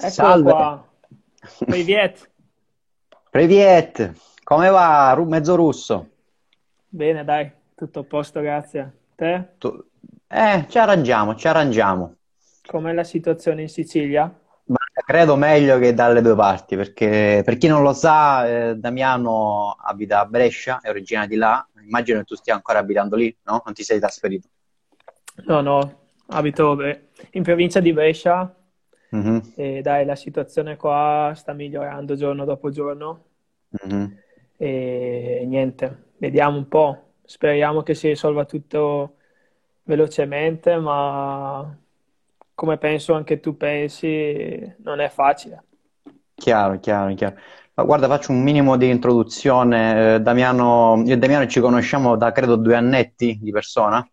Eccolo Salve. qua. Privet, come va? Mezzo russo. Bene, dai, tutto a posto, grazie. Te? Tu- Eh, ci arrangiamo, ci arrangiamo. Com'è la situazione in Sicilia? Ma credo meglio che dalle due parti, perché per chi non lo sa, eh, Damiano abita a Brescia, è originario di là. Immagino che tu stia ancora abitando lì, no? Non ti sei trasferito. No, no, abito beh, in provincia di Brescia Mhm, e dai, la situazione qua sta migliorando giorno dopo giorno mhm. e niente, vediamo un po'. Speriamo che si risolva tutto velocemente, ma come penso anche tu pensi, non è facile. Chiaro, chiaro, chiaro. Ma guarda, faccio un minimo di introduzione. Eh, Damiano, io e Damiano ci conosciamo da credo due annetti di persona.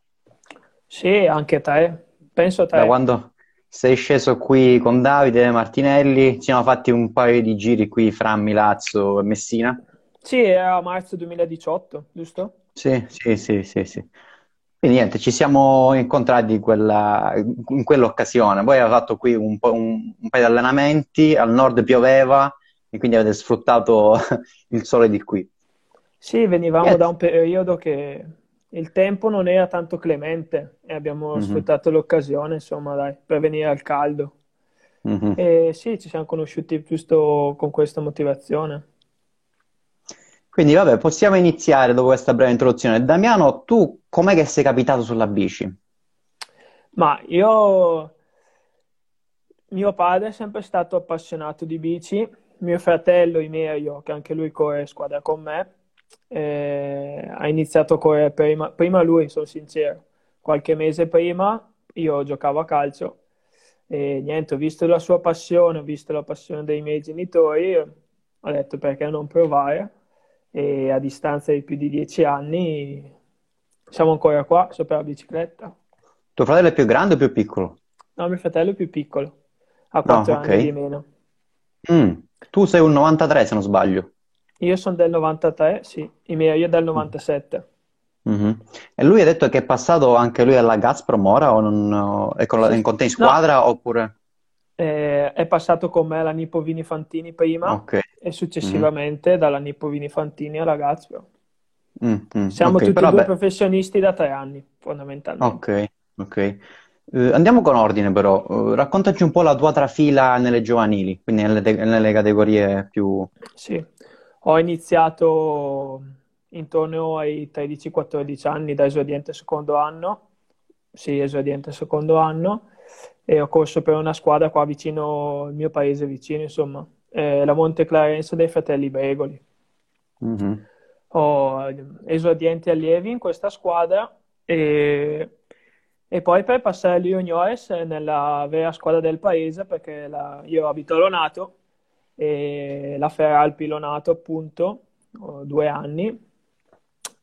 Sì, anche te, penso a Da te. quando sei sceso qui con Davide Martinelli, ci siamo fatti un paio di giri qui fra Milazzo e Messina. Sì, era marzo 2018, giusto? Sì, sì, sì, sì, sì. Quindi niente, ci siamo incontrati in quella, in quell'occasione. Poi aveva fatto qui un po', un, un paio di allenamenti, al nord pioveva e quindi avete sfruttato il sole di qui. Sì, venivamo Niente. da un periodo che il tempo non era tanto clemente e abbiamo Mhm, sfruttato l'occasione, insomma, dai, per venire al caldo. mhm. E sì, ci siamo conosciuti giusto con questa motivazione. Quindi vabbè, possiamo iniziare dopo questa breve introduzione. Damiano, tu com'è che sei capitato sulla bici? Ma io, mio padre è sempre stato appassionato di bici, mio fratello Imerio, che anche lui corre in squadra con me, eh, ha iniziato a correre prima, prima lui, sono sincero, qualche mese prima io giocavo a calcio e niente, ho visto la sua passione, ho visto la passione dei miei genitori, ho detto perché non provare e a distanza di più di dieci anni siamo ancora qua sopra la bicicletta. Tuo fratello è più grande o più piccolo? No, mio fratello è più piccolo, ha No, 4 anni di meno. Mm. Tu sei un 93 se non sbaglio. Io sono del 93, sì, i miei io del Mm. 97. Mhm. E lui ha detto che è passato anche lui alla Gazprom ora o non, è con, la- Sì, con te in no, squadra oppure... eh, è passato con me alla Nippo Vini Fantini prima Ok. e successivamente dalla Nippo Vini Fantini alla Gazpro. Mm, mm. Siamo Ok, tutti però due beh, professionisti da tre anni, fondamentalmente. ok, ok. Eh, andiamo con ordine però. Eh, raccontaci un po' la tua trafila nelle giovanili, quindi nelle, nelle categorie più... Sì, ho iniziato intorno ai 13-14 anni da esordiente secondo anno, sì, esordiente secondo anno, e ho corso per una squadra qua vicino, il mio paese vicino, insomma, eh, la Monte Clarence dei Fratelli Bregoli. Mhm. Ho esordienti allievi in questa squadra e, e poi per passare agli juniores nella vera squadra del paese, perché la- io abito a Lonato e la Feralpi Lonato appunto, ho due anni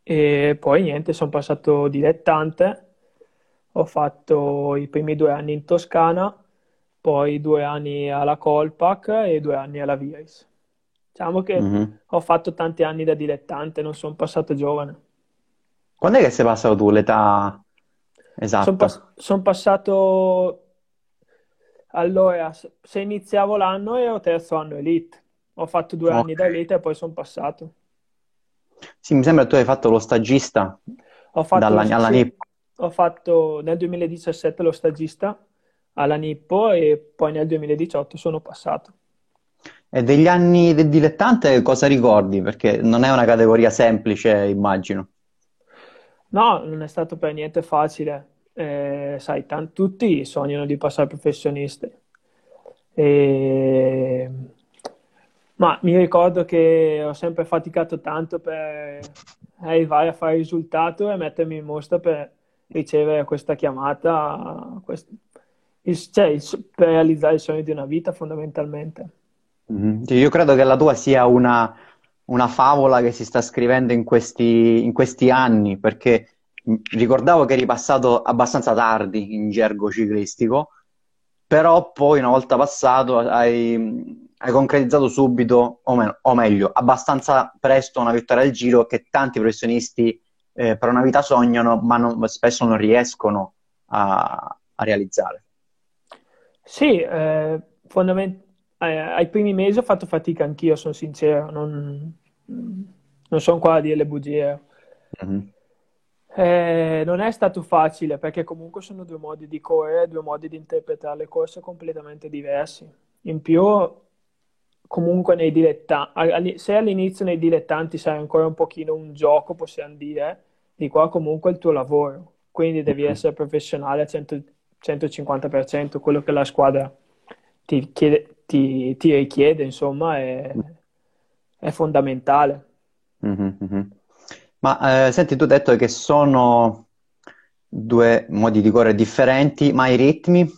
e poi niente, sono passato dilettante, ho fatto i primi due anni in Toscana, poi due anni alla Colpac e due anni alla Viris. Diciamo che Mhm. ho fatto tanti anni da dilettante, non sono passato giovane. Quando è che sei passato tu, l'età Sono esatta? passato allora, se iniziavo l'anno ero terzo anno elite. Ho fatto due anni Ok. da elite e poi sono passato. Sì, mi sembra che tu hai fatto lo stagista Ho fatto dalla, alla sì, NIP. ho fatto nel 2017 lo stagista alla Nippo e poi nel 2018 sono passato. E degli anni del dilettante cosa ricordi? Perché non è una categoria semplice, immagino. No, non è stato per niente facile. Eh, sai, tan- tutti sognano di passare professionisti. E- Ma mi ricordo che ho sempre faticato tanto per arrivare a fare risultato e mettermi in mostra per ricevere questa chiamata, quest- il- cioè, il per realizzare il sogno di una vita fondamentalmente. Mhm. Sì, Io credo che la tua sia una, una favola che si sta scrivendo in questi, in questi anni, perché ricordavo che eri passato abbastanza tardi in gergo ciclistico, però poi una volta passato hai, hai concretizzato subito, o, meno- o meglio, abbastanza presto una vittoria al giro che tanti professionisti eh, per una vita sognano, ma non- spesso non riescono a, a realizzare. Sì, eh, fondament- eh, ai primi mesi ho fatto fatica anch'io, sono sincero, non, non sono qua a dire le bugie. Mm-hmm. Eh, non è stato facile perché comunque sono due modi di correre, due modi di interpretare le corse completamente diversi. In più, comunque nei dilettanti, se all'inizio nei dilettanti sai ancora un pochino un gioco, possiamo dire, di qua comunque è il tuo lavoro, quindi devi essere professionale al 100, 150%, quello che la squadra ti, chiede, ti, ti richiede, insomma, è, è fondamentale. Mm-hmm. Ma eh, senti, tu hai detto che sono due modi di correre differenti, ma i ritmi?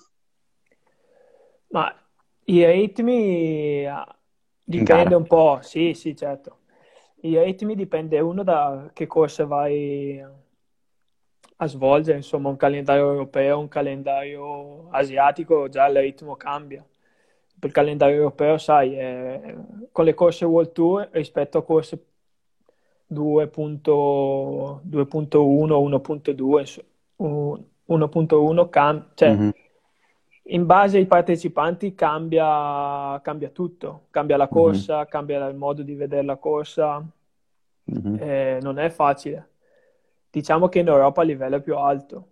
Ma i ritmi ah, dipende un po', sì, sì, certo. I ritmi dipende uno da che corsa vai a svolgere, insomma, un calendario europeo, un calendario asiatico, già il ritmo cambia. Per il calendario europeo, sai, eh, con le corse World Tour rispetto a corse 2.1, 1.2, 1.1 cam- cioè, mm-hmm. in base ai partecipanti cambia, cambia tutto, cambia la mhm. corsa, mm-hmm. cambia il modo di vedere la corsa, mm-hmm. eh, non è facile. Diciamo che in Europa il livello è più alto.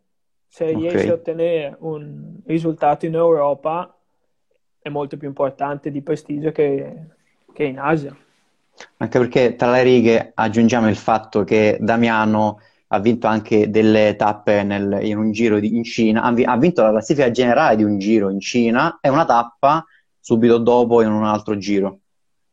Se okay. riesci a ottenere un risultato in Europa è molto più importante di prestigio che, che in Asia. Anche perché tra le righe aggiungiamo il fatto che Damiano ha vinto anche delle tappe nel, in un giro di, in Cina, ha, vinto la classifica generale di un giro in Cina e una tappa subito dopo in un altro giro.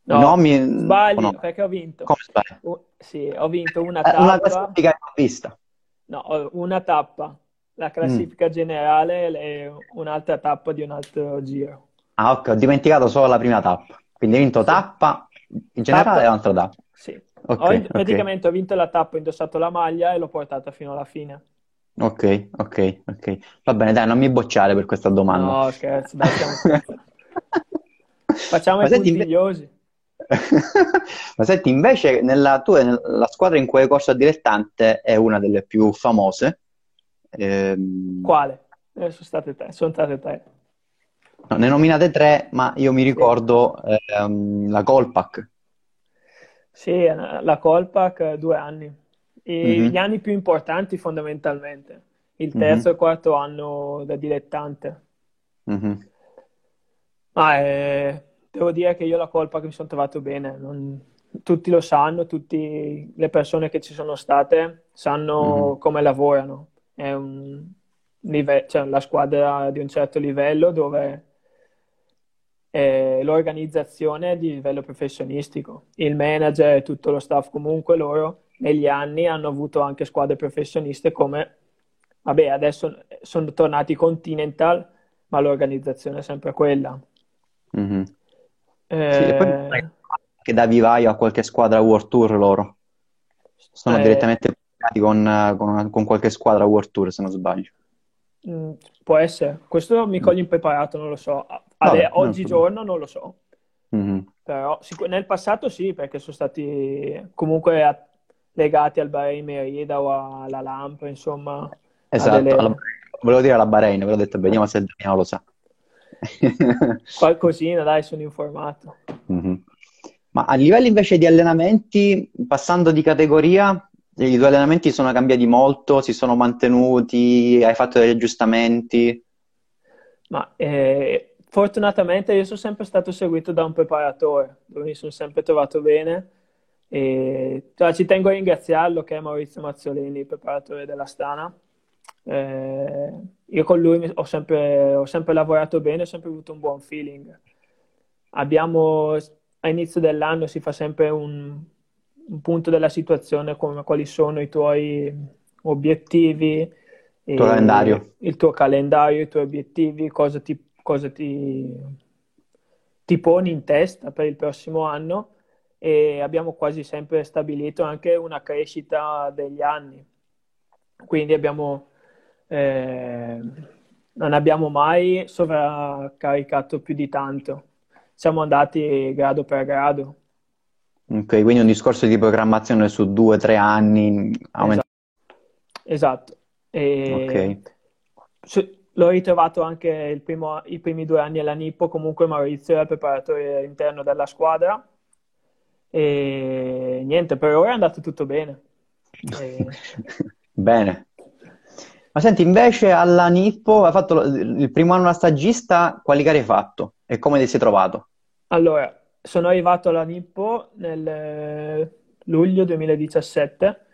No, Nomi... sbaglio no? perché ho vinto. Come? Uh, sì, ho vinto una tappa. Eh, una classifica vista. No, una tappa. La mm. classifica mm. generale e un'altra tappa di un altro giro. Ah, ok, ho dimenticato solo la prima tappa. Quindi hai vinto sì. tappa, in generale tappa... un'altra tappa. Sì. Okay, ho, praticamente okay. ho vinto la tappa, ho indossato la maglia e l'ho portata fino alla fine. Ok, ok, ok. Va bene, dai, non mi bocciare per questa domanda. No, scherzo, dai, siamo... Facciamo i puntigliosi. Ma senti, invece, nella tua nella squadra in cui hai corso a dilettante è una delle più famose. Ehm... Quale? Eh, sono state tre. Sono state tre. No, ne nominate tre, ma io mi ricordo ehm, la Colpac. Sì, la Colpac due anni. E mm-hmm. Gli anni più importanti fondamentalmente. Il terzo mm-hmm. e quarto anno da dilettante. Mm-hmm. Ma è devo dire che io la colpa che mi sono trovato bene, non... tutti lo sanno, tutte le persone che ci sono state sanno mm-hmm. come lavorano. È un live... cioè, la squadra di un certo livello dove l'organizzazione è di livello professionistico. Il manager e tutto lo staff comunque loro negli anni hanno avuto anche squadre professioniste come, vabbè, adesso sono tornati Continental, ma l'organizzazione è sempre quella. Mm-hmm. Eh... Sì, e poi eh, che da vivaio a qualche squadra World Tour loro. Sono eh... direttamente con, con, con, qualche squadra World Tour, se non sbaglio. Mm, può essere. Questo mi coglie impreparato, non lo so. Vabbè, oggigiorno non lo so. Mm-hmm. Però sic- nel passato sì, perché sono stati comunque a- legati al Bahrain Merida o alla Lamp, insomma. Esatto, delle... alla... volevo dire alla Bahrain, però ho detto vediamo se Daniele lo sa. Qualcosina, dai, sono informato. Mm-hmm. Ma a livello invece di allenamenti, passando di categoria, i tuoi allenamenti sono cambiati molto, si sono mantenuti, hai fatto degli aggiustamenti? Ma eh, fortunatamente io sono sempre stato seguito da un preparatore, dove mi sono sempre trovato bene. E, cioè, ci tengo a ringraziarlo, che è Maurizio Mazzolini, preparatore della Stana eh, io con lui ho sempre, ho sempre, lavorato bene, ho sempre avuto un buon feeling. Abbiamo, a inizio dell'anno si fa sempre un, un punto della situazione, come quali sono i tuoi obiettivi, il tuo il tuo calendario, i tuoi obiettivi, cosa ti, cosa ti, ti poni in testa per il prossimo anno e abbiamo quasi sempre stabilito anche una crescita degli anni. Quindi abbiamo eh, non abbiamo mai sovraccaricato più di tanto. Siamo andati grado per grado. Ok, quindi un discorso di programmazione su due o tre anni. Esatto. esatto. E... Okay. L'ho ritrovato anche il primo, i primi due anni alla Nippo, comunque Maurizio è il preparatore interno della squadra e niente, per ora è andato tutto bene. E... bene. Ma senti, invece alla Nippo, hai fatto il primo anno da stagista, quali gare hai fatto e come ti sei trovato? Allora, sono arrivato alla Nippo nel eh, luglio 2017.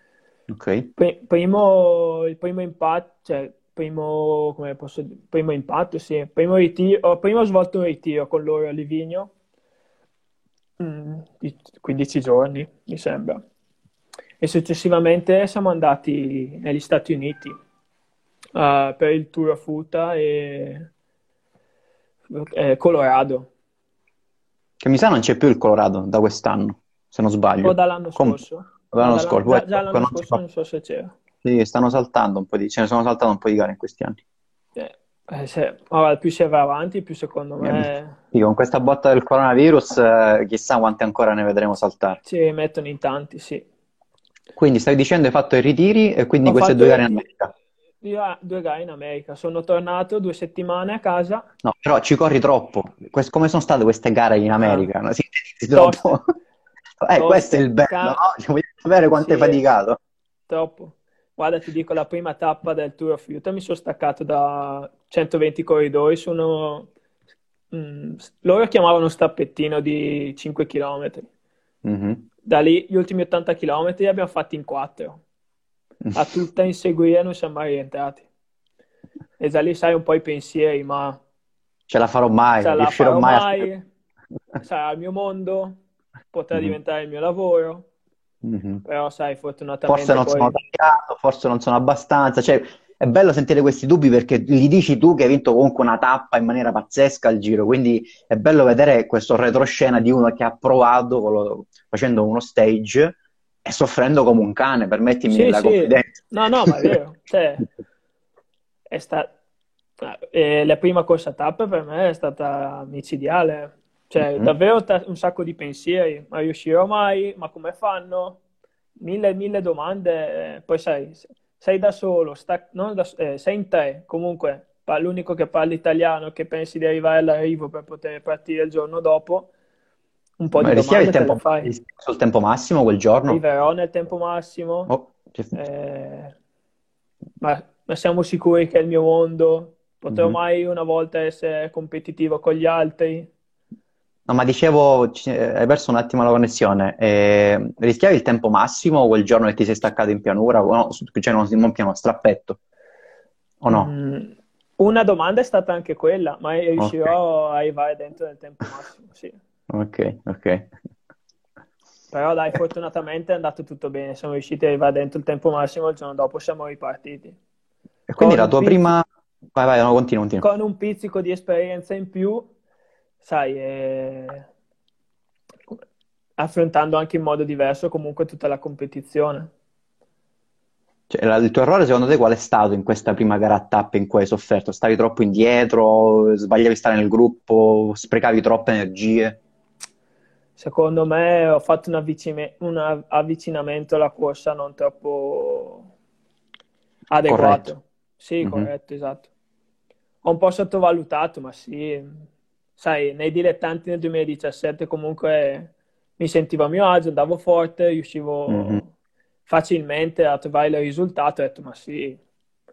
Ok. Primo, il primo impatto, cioè primo, come posso dire, primo impatto, sì, primo ritiro, ho prima svolto un ritiro con loro a Livigno, mm, di 15 giorni, mi sembra. E successivamente siamo andati negli Stati Uniti uh, per il Tour of Utah e eh, Colorado. Che mi sa non c'è più il Colorado da quest'anno, se non sbaglio. O dall'anno Com- scorso. Dall'anno scorso. Già, già l'anno scorso non so se c'era. Sì, stanno saltando un po' di, ce ne sono saltate un po' di gare in questi anni. Eh, eh, se- ora, più si va avanti, più secondo me Sì, con questa botta del coronavirus, eh, chissà quante ancora ne vedremo saltare. si mettono in tanti, sì. Quindi stai dicendo hai fatto i ritiri e quindi Ho queste due gare in America. due, due gare in America. Sono tornato due settimane a casa. No, però ci corri troppo. Quest- come sono state queste gare in America? No, Toste. troppo. Eh, questo è il bello, no? Cioè, voglio sapere quanto hai Sì. faticato. Troppo. Guarda, ti dico, la prima tappa del Tour of Utah mi sono staccato da 120 corridoi su uno... mm, loro chiamavano stappettino di 5 km. Mhm. Da lì gli ultimi 80 km li abbiamo fatti in 4. A tutta inseguire non siamo mai rientrati. E da lì sai un po' i pensieri, ma Ce la farò mai, ce la farò mai mai, sarà il mio mondo, potrà Mhm. diventare il mio lavoro, Mhm. però sai, fortunatamente Forse non poi... sono tagliato, forse non sono abbastanza. Cioè, è bello sentire questi dubbi perché li dici tu che hai vinto comunque una tappa in maniera pazzesca al giro, quindi è bello vedere questo retroscena di uno che ha provato lo- facendo uno stage e soffrendo come un cane, permettimi Sì, la sì. confidenza. No, no, ma è vero. Cioè, è sta... eh, la prima corsa tappa per me è stata micidiale. Cioè, Mhm. davvero ta- un sacco di pensieri. Ma riuscirò mai? Ma come fanno? Mille, mille domande. eh, Poi sai, sei da solo, sta- non da- eh, sei in tre, comunque, pa- l'unico che parla italiano, che pensi di arrivare all'arrivo per poter partire il giorno dopo, un po' Ma di il domande te tempo, fai. sul tempo massimo quel giorno? Arriverò nel tempo massimo. Oh, Eh, ma, ma siamo sicuri che è il mio mondo? Potrò Mhm. mai una volta essere competitivo con gli altri? No, ma dicevo, eh, hai perso un attimo la connessione. Eh, rischiavi il tempo massimo quel giorno che ti sei staccato in pianura? O no, cioè non, non piano, strappetto. O no? Mm, una domanda è stata anche quella, ma riuscirò a arrivare dentro nel tempo massimo, sì. Ok, ok. Però dai, fortunatamente è andato tutto bene, siamo riusciti ad arrivare dentro il tempo massimo, il giorno dopo siamo ripartiti. E quindi Con la tua pizzico- prima... Vai, vai, no, continua, continua. Con un pizzico di esperienza in più, sai, eh, affrontando anche in modo diverso comunque tutta la competizione. Cioè, il tuo errore secondo te qual è stato in questa prima gara a tappe in cui hai sofferto? Stavi troppo indietro, sbagliavi stare nel gruppo, sprecavi troppe energie? Secondo me ho fatto un, avvicime- un av- avvicinamento alla corsa non troppo adeguato. Corretto. Sì, Mhm. corretto, esatto. Ho un po' sottovalutato, ma sì, sai, nei dilettanti nel 2017 comunque mi sentivo a mio agio, andavo forte, riuscivo Mhm. facilmente a trovare il risultato, ho detto, ma sì,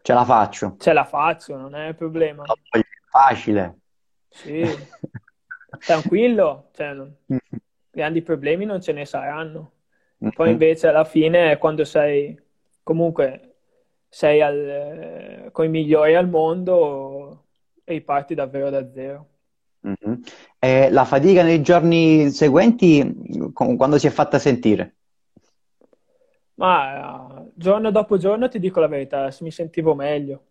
Ce la faccio. ce la faccio, non è un problema. È facile. Sì, tranquillo, cioè, non- grandi problemi non ce ne saranno. Poi Mhm. invece alla fine, quando sei comunque sei al- con i migliori al mondo, riparti davvero da zero. Mhm. E la fatica nei giorni seguenti, quando si è fatta sentire? Ma giorno dopo giorno ti dico la verità, mi sentivo meglio.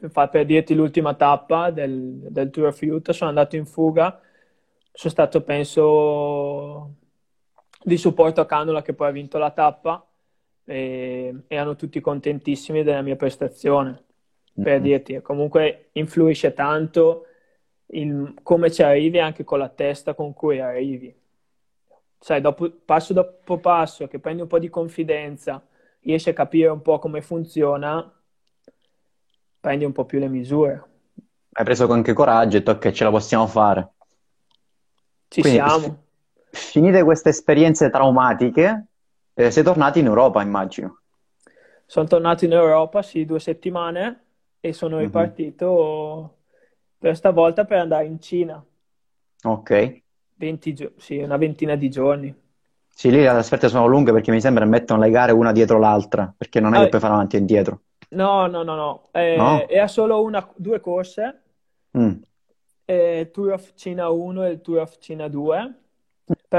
Infatti, per dirti l'ultima tappa del, del Tour of Utah, sono andato in fuga, sono stato, penso, di supporto a Canula che poi ha vinto la tappa e erano tutti contentissimi della mia prestazione. Per Mhm. dirti, comunque influisce tanto il come ci arrivi anche con la testa con cui arrivi. Sai, dopo, passo dopo passo, che prendi un po' di confidenza, riesci a capire un po' come funziona, prendi un po' più le misure. hai preso anche coraggio e detto che ce la possiamo fare. Ci Quindi, siamo. finite queste esperienze traumatiche, eh, sei tornato in Europa, immagino. Sono tornato in Europa, sì, due settimane e sono Mhm. ripartito per stavolta per andare in Cina. Ok. 20 gio- sì, una ventina di giorni. Sì, lì le trasferte sono lunghe perché mi sembra che mettono le gare una dietro l'altra, perché non è che Ah, puoi fare avanti e indietro. no, no, no, no. Eh, No? era solo una, due corse, Mm, eh, Tour of Cina 1 e il Tour of Cina 2.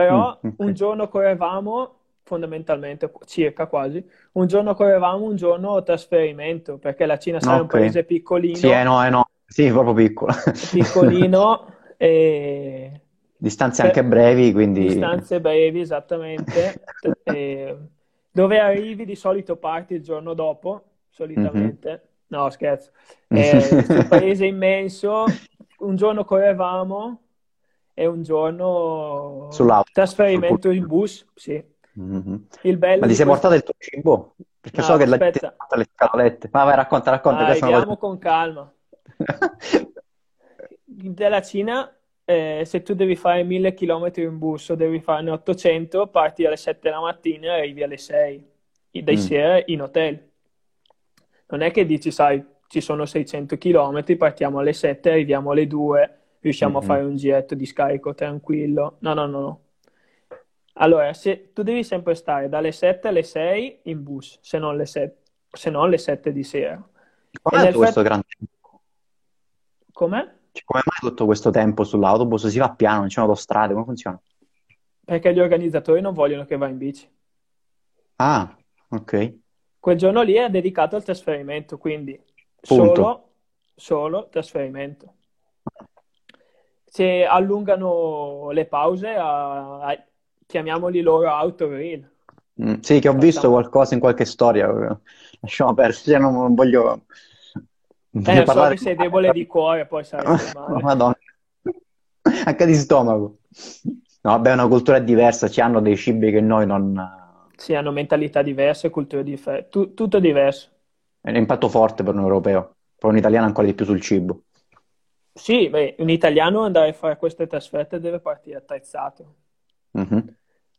mm, Però ok. un giorno correvamo, fondamentalmente, circa quasi, un giorno correvamo, un giorno trasferimento, perché la Cina, sai, è un paese Sì, eh piccolino, no, eh no. Sì, proprio piccolo. piccolino e Distanze anche brevi, quindi... distanze brevi, esattamente, e dove arrivi di solito parti il giorno dopo, solitamente. No, scherzo. Eh, questo paese immenso, un giorno correvamo e un giorno Sull'auto, sul trasferimento in bus, sì. Mhm. Il bello Ma ti sei questo... portato il tuo cibo? Perché No, so che la gente aspetta, le scatolette. Ma vai, racconta, racconta, che sono arriviamo con calma. Dalla Cina, eh, se tu devi fare 1000 km in bus o devi farne 800, parti alle 7 la mattina e arrivi alle 6 di Mm, sera in hotel. Non è che dici, sai, ci sono 600 km, partiamo alle 7, arriviamo alle 2, riusciamo a mhm. fare un giretto di scarico tranquillo. No, no, no, no. Allora, se, tu devi sempre stare dalle 7 alle 6 in bus, se non le 7, se non le 7 di sera. E Come mai nel tutto questo Com'è? Cioè, come mai tutto questo tempo sull'autobus? Si va piano, non c'è autostrade, come funziona? Perché gli organizzatori non vogliono che vai in bici. Ah, ok. Quel giorno lì è dedicato al trasferimento, quindi solo, solo trasferimento. Se allungano le pause, a, a- chiamiamoli loro autorail. Mm, sì, che ho visto Facciamo- qualcosa in qualche storia. Lasciamo perdere, cioè, non, non voglio, Eh, voglio so parlare che sei debole di cuore, poi sarebbe male. Madonna. Anche di stomaco. No, vabbè, è una cultura diversa, ci hanno dei cibi che noi non... Sì, hanno mentalità diverse, culture differenti, tu- tutto diverso. È un impatto forte per un europeo, per un italiano ancora di più sul cibo. Sì, beh, un italiano andare a fare queste trasferte deve partire attrezzato. Mhm.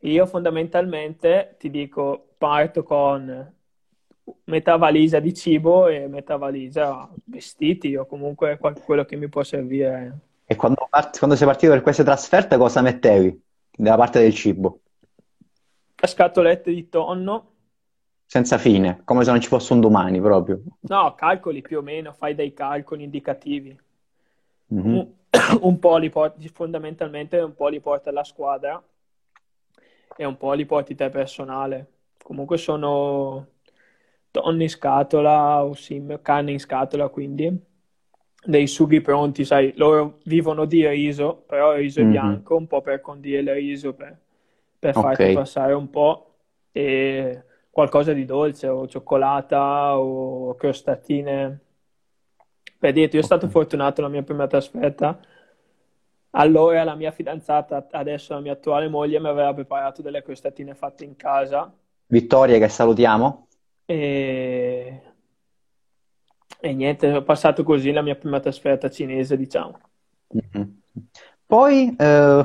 Io fondamentalmente ti dico, parto con metà valigia di cibo e metà valigia vestiti o comunque qual- quello che mi può servire. E quando, parti- quando sei partito per queste trasferte, cosa mettevi? Dalla parte del cibo? Scatolette di tonno, Senza fine, come se non ci fosse un domani proprio. no, calcoli più o meno, fai dei calcoli indicativi. Mhm. Un, un po' li porti, fondamentalmente un po' li porta la squadra e un po' li porti te personale. Comunque sono tonno in scatola o sim- carne in scatola, quindi dei sughi pronti, sai, loro vivono di riso, però il riso è Mhm. bianco, un po' per condire il riso, per, per farti Ok. passare un po', e qualcosa di dolce, o cioccolata, o crostatine. Per dirti, io sono stato fortunato la mia prima trasferta. Allora la mia fidanzata, adesso la mia attuale moglie, mi aveva preparato delle crostatine fatte in casa Vittoria, che salutiamo. E, e niente, ho passato così la mia prima trasferta cinese, diciamo. Mhm. Poi, eh,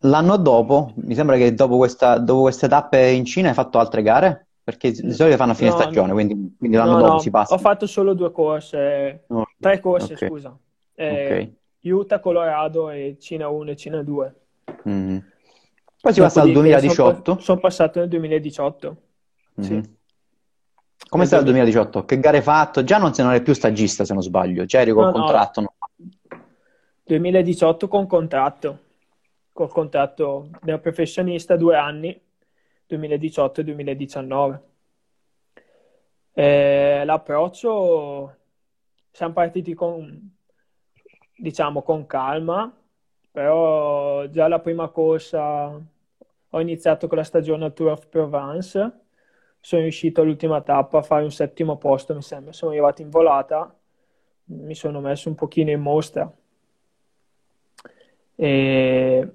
l'anno dopo, mi sembra che dopo questa, dopo queste tappe in Cina hai fatto altre gare? Perché di solito fanno a fine No, stagione, no, quindi, quindi l'anno no, dopo si passa. ho fatto solo due corse, Oh, tre corse, ok, scusa. Eh, ok. Utah, Colorado e Cina 1 e Cina 2. Mhm. Poi si passa al Dopodiché sono, 2018. sono passato nel 2018. Sì, Mhm. Come nel sta il 2000. 2018? Che gare hai fatto? Già non, se non eri più stagista, se non sbaglio, già eri col No, contratto, no? 2018 con contratto, col contratto da professionista due anni, 2018 e 2019. Eh, l'approccio, siamo partiti con, diciamo, con calma, però già la prima corsa ho iniziato con la stagione al Tour of Provence, sono riuscito all'ultima tappa a fare un settimo posto, mi sembra, sono arrivato in volata, mi sono messo un pochino in mostra. E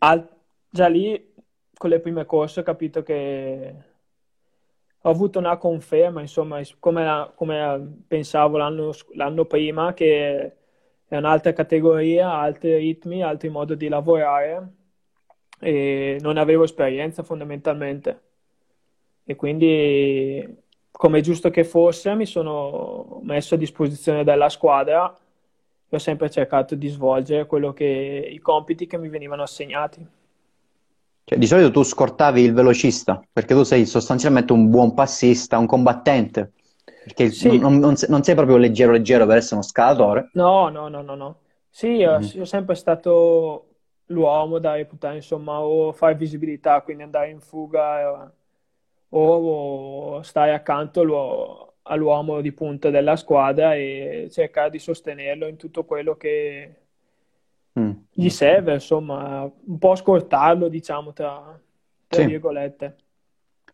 al- già lì, con le prime corse, ho capito che ho avuto una conferma, insomma, come, come pensavo l'anno, l'anno, prima, che è un'altra categoria, altri ritmi, altri modi di lavorare e non avevo esperienza fondamentalmente. E quindi, come giusto che fosse, mi sono messo a disposizione della squadra e ho sempre cercato di svolgere quello che, i compiti che mi venivano assegnati. Cioè, di solito tu scortavi il velocista, perché tu sei sostanzialmente un buon passista, un combattente, perché sì. non, non, non, sei proprio leggero leggero per essere uno scalatore. No, no, no, no, no. Sì, io mm. sono sempre stato l'uomo da reputare, insomma, o fare visibilità, quindi andare in fuga, o, o stare accanto all'uomo di punta della squadra e cercare di sostenerlo in tutto quello che mm. gli serve, insomma, un po' scortarlo, diciamo, tra, tra sì. virgolette.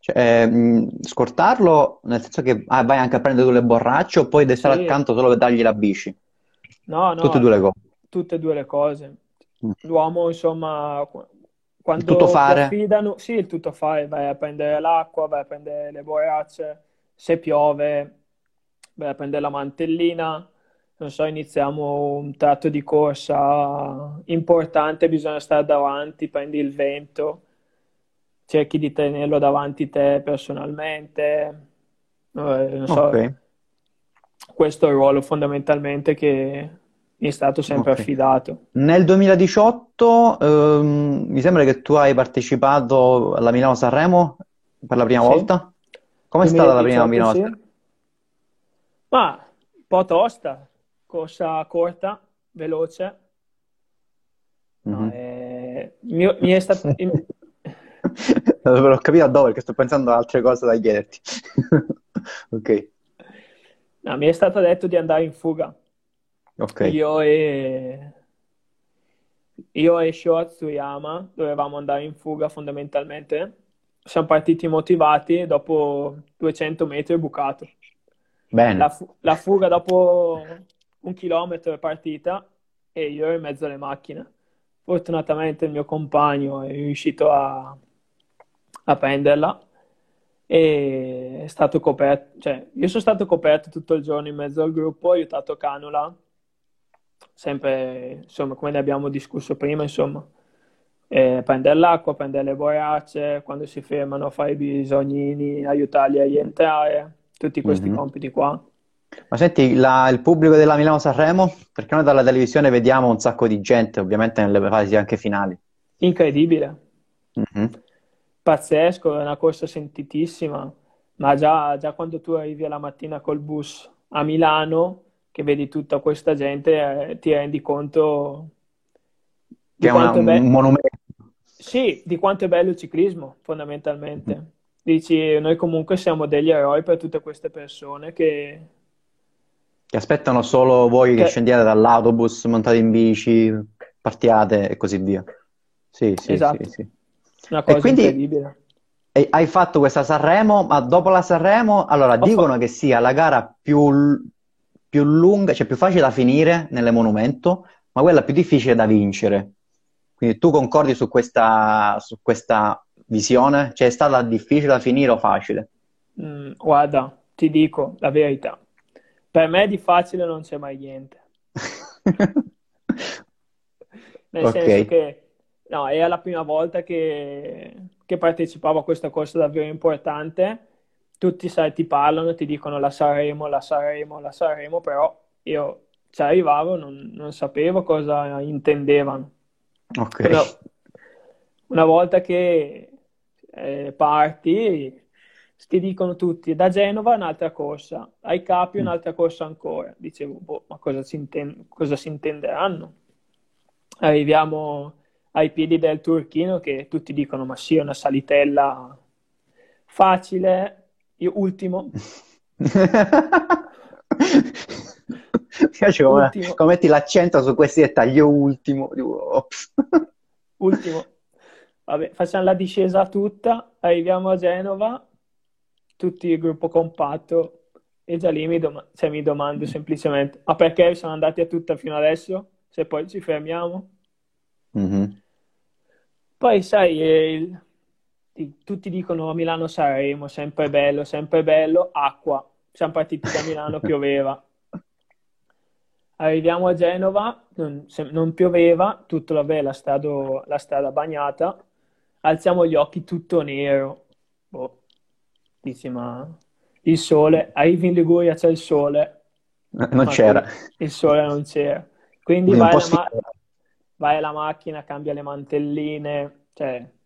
Cioè, eh, scortarlo nel senso che ah, vai anche a prendere tu le borracce o poi devi stare sì. accanto solo per dargli la bici? No, no. Tutte e due le cose. Tutte e due le cose. Mm. L'uomo, insomma, quando tutto fare. affidano, sì, il tutto fare, vai a prendere l'acqua, vai a prendere le borracce, se piove, vai a prendere la mantellina, non so, iniziamo un tratto di corsa importante, bisogna stare davanti, prendi il vento, cerchi di tenerlo davanti te personalmente, non so, okay. questo è il ruolo fondamentalmente che mi è stato sempre okay. affidato. Nel 2018 ehm, mi sembra che tu hai partecipato alla Milano-Sanremo per la prima sì. volta. Com'è stata la prima Milano? Sì. Ma un po' tosta, corsa corta, veloce. No, mm-hmm. eh, mi, mi, è stato... capito a dove, perché sto pensando a altre cose da chiederti. ok. No, mi è stato detto di andare in fuga. Ok. Io e... Io e Sho Atsuyama dovevamo andare in fuga fondamentalmente. Siamo partiti motivati dopo 200 metri è bucato. Bene. La, fu- la fuga dopo un chilometro è partita e io ero in mezzo alle macchine. Fortunatamente il mio compagno è riuscito a, a prenderla e è stato coperto, cioè io sono stato coperto tutto il giorno in mezzo al gruppo, ho aiutato Canula, sempre insomma come ne abbiamo discusso prima, insomma, eh, prendere l'acqua, prendere le borracce, quando si fermano a fare i bisognini, aiutarli a rientrare, tutti questi mm-hmm. compiti qua. Ma senti, la, il pubblico della Milano-Sanremo, perché noi dalla televisione vediamo un sacco di gente, ovviamente nelle fasi anche finali. Incredibile. Mm-hmm. Pazzesco, è una corsa sentitissima, ma già, già, quando tu arrivi la mattina col bus a Milano, che vedi tutta questa gente, eh, ti rendi conto di che è, una, be- un monumento. Sì, di quanto è bello il ciclismo, fondamentalmente. Mm. Dici, noi comunque siamo degli eroi per tutte queste persone che che aspettano solo voi che, che scendiate dall'autobus, montate in bici, partiate e così via. Sì, sì, esatto. sì, sì. Una cosa e quindi, incredibile. E hai fatto questa Sanremo, ma dopo la Sanremo, allora, Ho dicono fatto... che sia la gara più, più lunga, cioè più facile da finire nelle monumento, ma quella più difficile da vincere. Quindi tu concordi su questa, su questa visione? Cioè è stata difficile da finire o facile? Mm, guarda, ti dico la verità. Per me di facile non c'è mai niente. Nel okay. senso che no, era la prima volta che, che, partecipavo a questa corsa davvero importante. Tutti sai, ti parlano, ti dicono la saremo, la saremo, la saremo, però io ci arrivavo, non, non sapevo cosa intendevano. Ok. Però, una volta che eh, parti, ti dicono tutti da Genova un'altra corsa, ai Capi mm. un'altra corsa ancora. Dicevo, boh, ma cosa si, intend- cosa si intenderanno? Arriviamo ai piedi del Turchino che tutti dicono, ma sì, è una salitella facile, io ultimo. Mi piace come, come metti l'accento su questi dettagli, io ultimo. ultimo. Vabbè, facciamo la discesa tutta, arriviamo a Genova, tutti il gruppo compatto e già lì mi, dom- cioè, mi domando semplicemente ma perché sono andati a tutta fino adesso se poi ci fermiamo? Mm-hmm. Poi sai, il, tutti dicono Milano-Sanremo, sempre bello, sempre bello, acqua. Siamo partiti da Milano, pioveva. Arriviamo a Genova, non, non pioveva, tutto vabbè, la strada, la strada bagnata, alziamo gli occhi, tutto nero. Boh. Dici, ma il sole, arrivi in Liguria, c'è il sole. Non c'era. Il sole non c'era. Quindi, vai, alla ma- vai alla macchina, cambia le mantelline, cioè...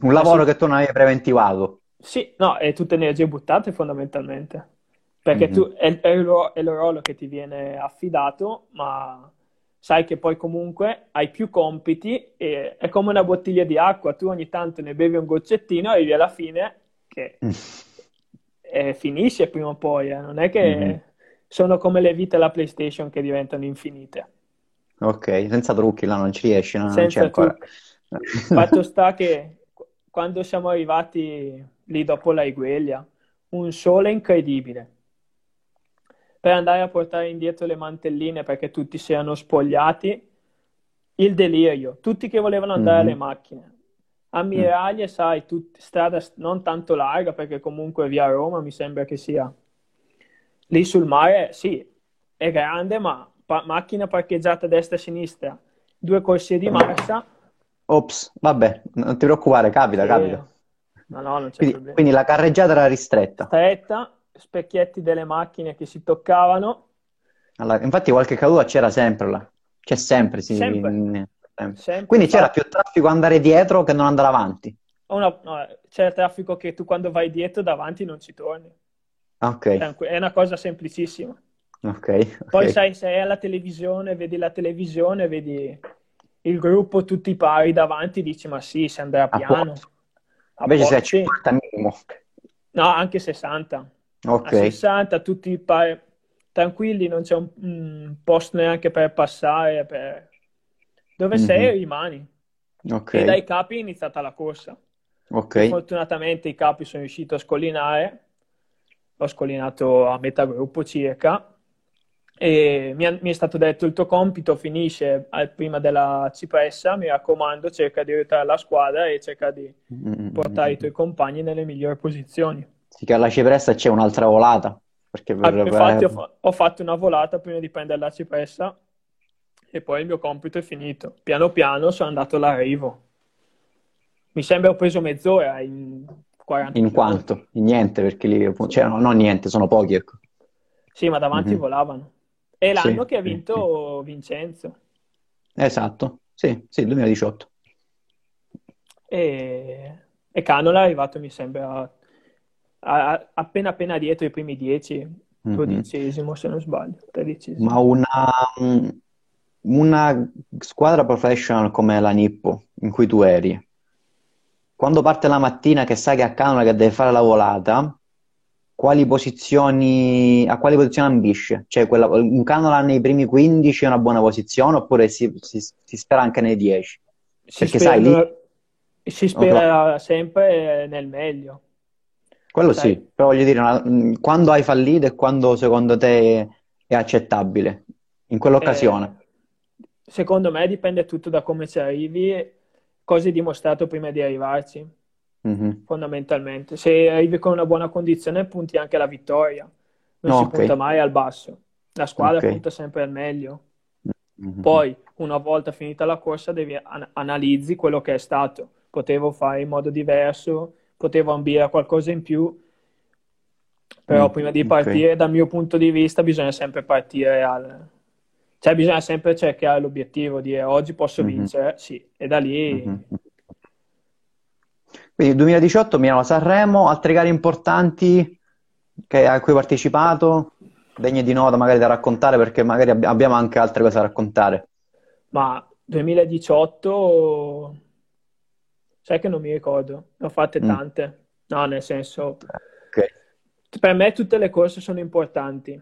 Un lavoro che tu non avevi preventivato. Sì, no, è tutte energie buttate fondamentalmente perché mm-hmm. tu, è, è, il, è ruolo che ti viene affidato, ma sai che poi comunque hai più compiti e è come una bottiglia di acqua, tu ogni tanto ne bevi un goccettino e arrivi alla fine che eh, finisce prima o poi, eh. non è che mm-hmm. sono come le vite alla PlayStation che diventano infinite. Ok, senza trucchi là non ci riesci, no? non c'è ancora. Fatto sta che quando siamo arrivati lì dopo la Igueglia, un sole incredibile per andare a portare indietro le mantelline perché tutti si erano spogliati. Il delirio, tutti che volevano andare mm-hmm. alle macchine. Ammiraglie, mm. sai, tut- strada non tanto larga perché comunque via Roma mi sembra che sia. Lì sul mare, sì, è grande, ma pa- macchina parcheggiata a destra e a sinistra, due corsie di marcia. Ops, vabbè, non ti preoccupare, capita, sì. capita. No, no, non c'è quindi, problema. Quindi la carreggiata era ristretta. Stretta, specchietti delle macchine che si toccavano. Allora, infatti qualche caduta c'era sempre là, c'è sempre, sì. Sempre. sempre. sempre. Quindi c'era più traffico andare dietro che non andare avanti. Una, no, c'è il traffico che tu quando vai dietro davanti non ci torni. Ok. È una cosa semplicissima. Okay, Poi sai, sei alla televisione, vedi la televisione, vedi il gruppo tutti pari davanti, dici ma sì, si andrà piano. Invece sei a 50 minimo. No, anche 60 okay. a 60, tutti pa- tranquilli, non c'è un, un, posto neanche per passare. Per... Dove mm-hmm. sei rimani. Okay. E dai capi è iniziata la corsa. Okay. Fortunatamente i capi sono riuscito a scollinare, ho scollinato a metà gruppo circa. E mi, mi, è stato detto il tuo compito finisce prima della cipressa, mi raccomando cerca di aiutare la squadra e cerca di mm-hmm. portare i tuoi compagni nelle migliori posizioni. Sì, che alla cipressa c'è un'altra volata. Perché per, ah, infatti ho, ho, fatto una volata prima di prendere la cipressa e poi il mio compito è finito. Piano piano sono andato all'arrivo. Mi sembra ho preso mezz'ora in 40 In quanto? In niente, perché lì, cioè, no, non niente, sono pochi, ecco. Sì, ma davanti mm-hmm. volavano. È l'anno sì, che ha vinto. Vincenzo. Esatto, sì, sì, 2018. E, e Canola è arrivato, mi sembra, a, appena appena dietro i primi dieci, dodicesimo mm-hmm. se non sbaglio, tredicesimo. Ma una, una squadra professional come la Nippo, in cui tu eri, quando parte la mattina che sai che a Canona che deve fare la volata, quali posizioni, a quali posizioni ambisce? Cioè, quella, un Canola nei primi 15 è una buona posizione oppure si, si, si spera anche nei 10? Si Perché spera, sai, lì... si spera sempre nel meglio. Quello Sai. sì, però voglio dire, una, quando hai fallito e quando secondo te è accettabile? In quell'occasione? Eh, secondo me dipende tutto da come ci arrivi, cosa hai dimostrato prima di arrivarci, mm-hmm. fondamentalmente. Se arrivi con una buona condizione punti anche alla vittoria, non no, si okay. punta mai al basso. La squadra okay. punta sempre al meglio. Mm-hmm. Poi, una volta finita la corsa, devi an- analizzi quello che è stato. Potevo fare in modo diverso, potevo ambire a qualcosa in più, però mm, prima di partire, okay. dal mio punto di vista, bisogna sempre partire al... Cioè, bisogna sempre cercare l'obiettivo di oggi posso mm-hmm. vincere, sì, e da lì... Mm-hmm. Quindi 2018 Milano-Sanremo, altre gare importanti che, a cui hai partecipato, degne di nota magari da raccontare perché magari abbiamo anche altre cose da raccontare. Ma 2018 Sai che non mi ricordo, ne ho fatte mm. tante. No, nel senso, okay. per me tutte le corse sono importanti.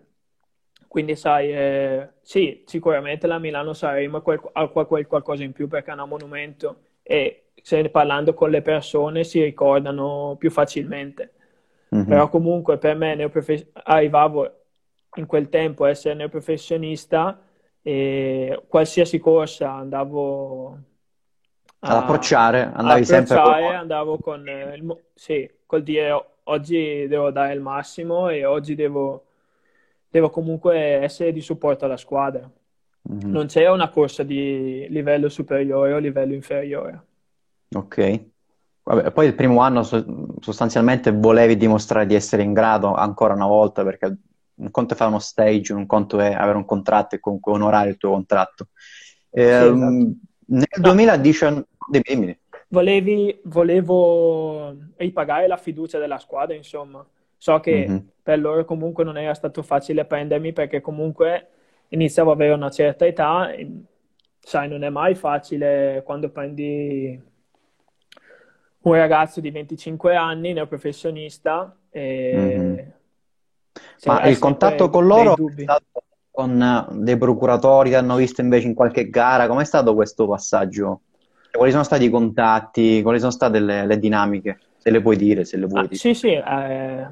Quindi, sai, eh, sì, sicuramente la Milano Sanremo ha qualcosa in più perché è un monumento e se parlando con le persone si ricordano più facilmente. Mm-hmm. Però comunque per me neoprofe- arrivavo in quel tempo a essere neoprofessionista e qualsiasi corsa andavo ad approcciare, andavi sempre con... andavo con il, sì, col dire oggi devo dare il massimo e oggi devo, devo comunque essere di supporto alla squadra. Mm-hmm. Non c'è una corsa di livello superiore o livello inferiore. Ok. Vabbè, poi il primo anno sostanzialmente volevi dimostrare di essere in grado ancora una volta perché un conto è fare uno stage, un conto è avere un contratto e comunque onorare il tuo contratto. Eh, sì, esatto. Nel 2019, dimmi. Volevi, volevo ripagare la fiducia della squadra, insomma. So che mm-hmm. per loro comunque non era stato facile prendermi perché comunque iniziavo ad avere una certa età. E, sai, non è mai facile quando prendi un ragazzo di 25 anni, neoprofessionista. E... Mm-hmm. Ma il contatto con loro è stato con dei procuratori che hanno visto invece in qualche gara? Com'è stato questo passaggio? Quali sono stati i contatti? Quali sono state le, le dinamiche? Se le puoi dire, se le vuoi ah, dire. Sì, sì, eh,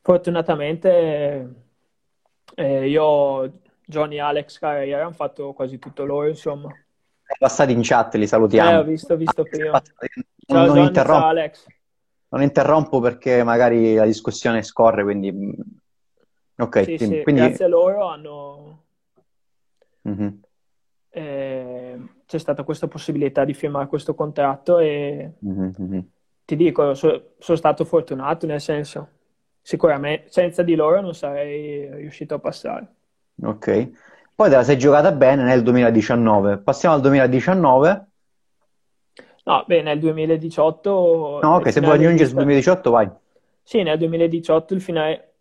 fortunatamente eh, io, Johnny e Alex Carriera hanno fatto quasi tutto loro, insomma. Passati in chat, li salutiamo. Eh, ho visto, ho visto prima. Ciao, non, interrompo, Alex. non interrompo perché magari la discussione scorre, quindi Ok, sì, sì, quindi... grazie a loro hanno... Mm-hmm. Eh, c'è stata questa possibilità di firmare questo contratto e mm-hmm. ti dico, so, sono stato fortunato nel senso, sicuramente senza di loro non sarei riuscito a passare. Ok, poi te la sei giocata bene nel 2019, passiamo al 2019. No, beh, nel 2018... No, ok, se vuoi aggiungere sul 2018 vai. Sì, nel 2018 il finale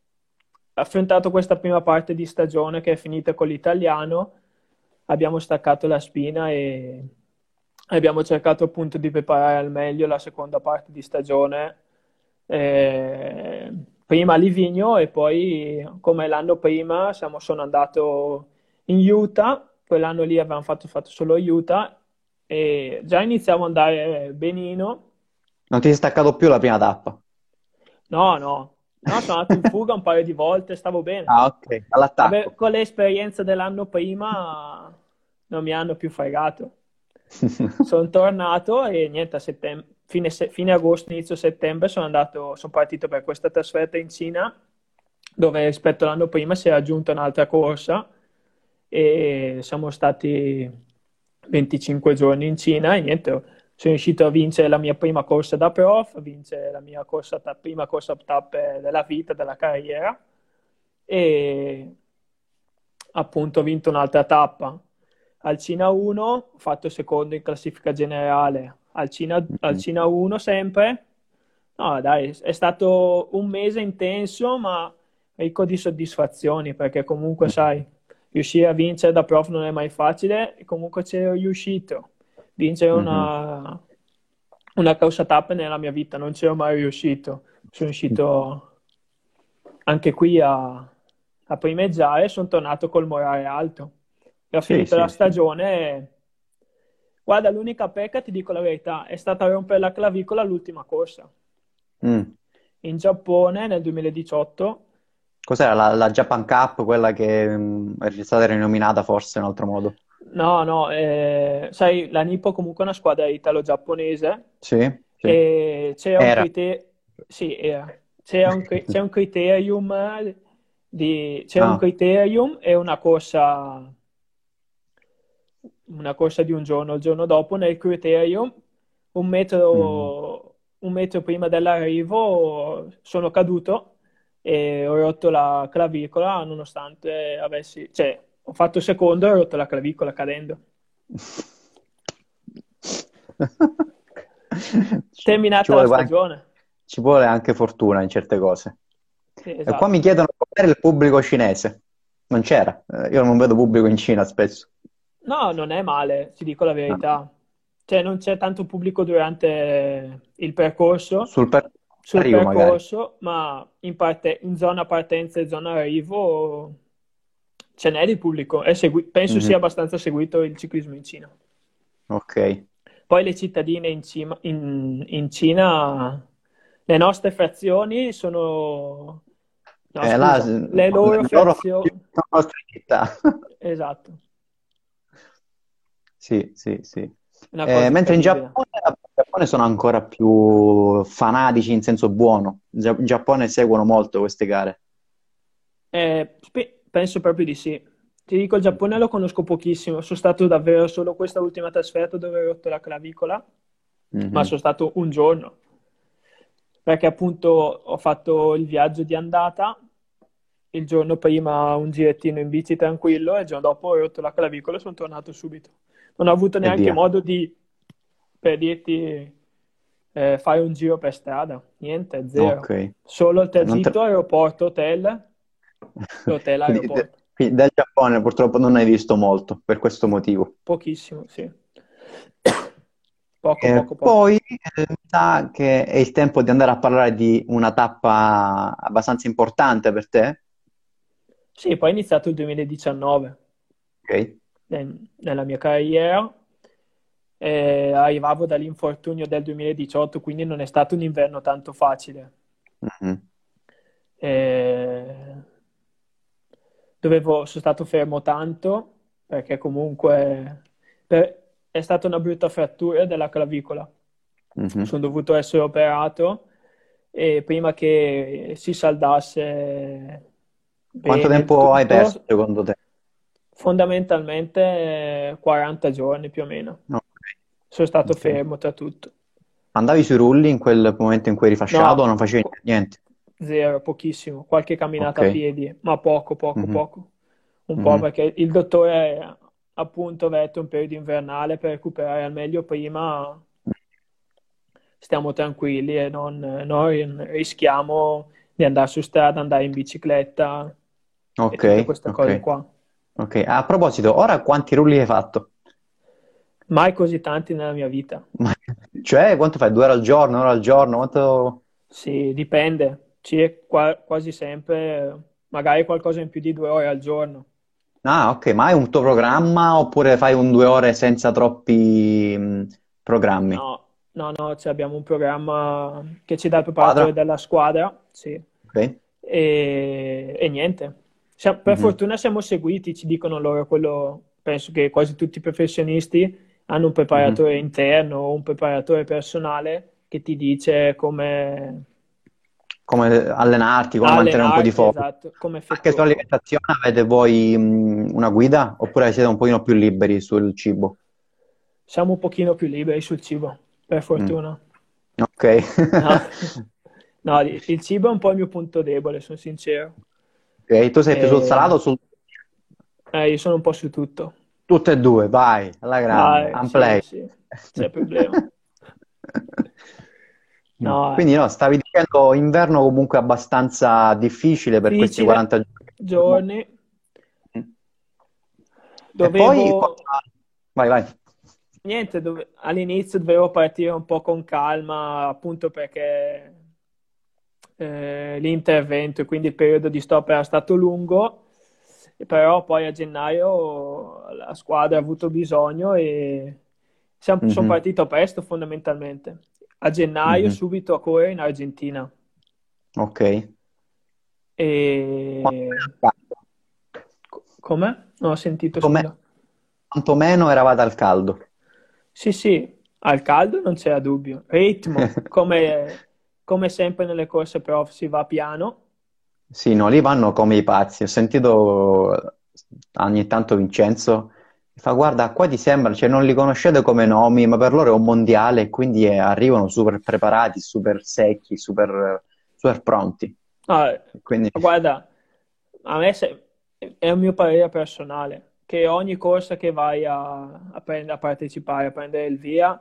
affrontato questa prima parte di stagione che è finita con l'italiano, abbiamo staccato la spina e abbiamo cercato appunto di preparare al meglio la seconda parte di stagione. Eh, prima a Livigno e poi come l'anno prima siamo, sono andato in Utah, quell'anno lì avevamo fatto, fatto solo Utah e già iniziamo ad andare benino. Non ti sei staccato più la prima tappa? No, no, No, sono andato in fuga un paio di volte, stavo bene. Ah, ok, all'attacco. Vabbè, con l'esperienza dell'anno prima non mi hanno più fregato. sono tornato e niente, a settembre, fine, fine, agosto, inizio settembre sono andato, sono partito per questa trasferta in Cina, dove rispetto all'anno prima si è aggiunta un'altra corsa e siamo stati 25 giorni in Cina e niente, sono riuscito a vincere la mia prima corsa da prof, a vincere la mia corsa, prima corsa tappe della vita, della carriera e appunto ho vinto un'altra tappa. Al Cina 1 ho fatto secondo in classifica generale, al Cina, al mm-hmm. Cina 1 sempre. No, dai, è stato un mese intenso ma ricco di soddisfazioni perché comunque mm. sai, riuscire a vincere da prof non è mai facile e comunque c'ero riuscito vincere una, mm-hmm. una causa tappa nella mia vita, non ci ero mai riuscito. Sono riuscito anche qui a, a primeggiare e sono tornato col morale alto. E ho sì, finito sì, la stagione. Guarda, l'unica pecca, ti dico la verità, è stata rompere la clavicola all'ultima corsa. Mm. In Giappone nel 2018. Cos'era la, la Japan Cup, quella che um, è stata rinominata forse in altro modo? No, no, eh, sai, la Nippo comunque è una squadra italo-giapponese. Sì, sì. E c'è un, criter- sì, c'è un, c'è un criterium di, c'è ah. un criterium e una corsa una corsa di un giorno, il giorno dopo nel criterium un metro, mm. un metro prima dell'arrivo sono caduto e ho rotto la clavicola nonostante avessi, cioè ho fatto secondo e ho rotto la clavicola cadendo. Terminata la stagione. Anche, ci vuole anche fortuna in certe cose. Sì, esatto. E qua mi chiedono com'era il pubblico cinese. Non c'era, eh, io non vedo pubblico in Cina spesso. No, non è male, ti dico la verità. No. Cioè, non c'è tanto pubblico durante il percorso. Sul, per... sul percorso, magari. ma in, parte... in zona partenza e zona arrivo ce n'è di pubblico, segui- penso mm-hmm. sia abbastanza seguito il ciclismo in Cina. Ok. Poi le cittadine in, cima, in, in Cina, le nostre frazioni sono... No, eh, scusa, là, le loro le frazioni... nostre città. esatto. Sì, sì, sì. Eh, mentre in Giappone, Giappone, sono ancora più fanatici in senso buono. In Giappone seguono molto queste gare. Eh, penso proprio di sì. Ti dico, il Giappone lo conosco pochissimo. Sono stato davvero solo questa ultima trasferta dove ho rotto la clavicola, mm-hmm. ma sono stato un giorno. Perché appunto ho fatto il viaggio di andata, il giorno prima un girettino in bici tranquillo e il giorno dopo ho rotto la clavicola e sono tornato subito non ho avuto neanche modo di, per dirti, eh, fare un giro per strada, niente, zero. Okay. Solo il tragitto, te... aeroporto, hotel, hotel, aeroporto. Del Giappone purtroppo non hai visto molto per questo motivo. Pochissimo, sì. Poco, eh, poco, poco. Poi eh, mi sa che è il tempo di andare a parlare di una tappa abbastanza importante per te. Sì, poi è iniziato il 2019. Ok nella mia carriera. Eh, arrivavo dall'infortunio del 2018, quindi non è stato un inverno tanto facile. Mm-hmm. Eh, dovevo, sono stato fermo tanto perché comunque per, è stata una brutta frattura della clavicola. Mm-hmm. Sono dovuto essere operato e prima che si saldasse. Quanto tempo tutto, hai perso secondo te? Fondamentalmente 40 giorni più o meno. Okay. Sono stato okay. fermo tra tutto. Andavi sui rulli in quel momento in cui eri fasciato no, o non facevi niente? Zero, pochissimo. Qualche camminata okay. a piedi, ma poco, poco, mm-hmm. poco. Un mm-hmm. po' perché il dottore appunto ha detto un periodo invernale per recuperare al meglio prima stiamo tranquilli e non, non rischiamo di andare su strada, andare in bicicletta ok, e tutte queste okay. cose qua. Ok, a proposito, ora quanti rulli hai fatto? Mai così tanti nella mia vita. cioè, quanto fai? Due ore al giorno, un'ora al giorno? Quanto... Sì, dipende. Ci qua- quasi sempre, magari qualcosa in più di due ore al giorno. Ah, ok, ma hai un tuo programma oppure fai un due ore senza troppi mh, programmi? No, no, no, cioè abbiamo un programma che ci dà il preparatore squadra. della squadra, sì. Ok. E, e niente, per mm-hmm. fortuna siamo seguiti, ci dicono loro quello, penso che quasi tutti i professionisti hanno un preparatore mm-hmm. interno o un preparatore personale che ti dice come... Come allenarti, come mantenere un po' di fuoco. Esatto, Anche sull'alimentazione avete voi mh, una guida oppure siete un pochino più liberi sul cibo? Siamo un pochino più liberi sul cibo, per fortuna. Mm. Ok. no. no, il cibo è un po' il mio punto debole, sono sincero. Ok, tu sei più sul salato o sul... Eh, io sono un po' su tutto. Tutte e due, vai, alla grande, vai, unplay. Sì, sì, c'è problema. no, Quindi no, stavi dicendo inverno comunque abbastanza difficile per difficile, questi 40 giorni. Mm. Dovevo... E poi... Vai, vai. Niente, dove... all'inizio dovevo partire un po' con calma, appunto perché eh, l'intervento e quindi il periodo di stop era stato lungo, però poi a gennaio la squadra ha avuto bisogno e siamo, mm-hmm. sono partito presto fondamentalmente. A gennaio mm-hmm. subito a correre in Argentina. Ok. E... Come? Non ho sentito. Come... Quanto meno eravate al caldo. Sì, sì, al caldo non c'era dubbio. Ritmo, come come sempre nelle corse prof si va piano. Sì, no, lì vanno come i pazzi. Ho sentito ogni tanto Vincenzo fa guarda, qua ti sembra, cioè non li conoscete come nomi, ma per loro è un mondiale e quindi è, arrivano super preparati, super secchi, super, super pronti. Ah, quindi... Guarda, a me se... è un mio parere personale che ogni corsa che vai a, a, prend- a partecipare, a prendere il via,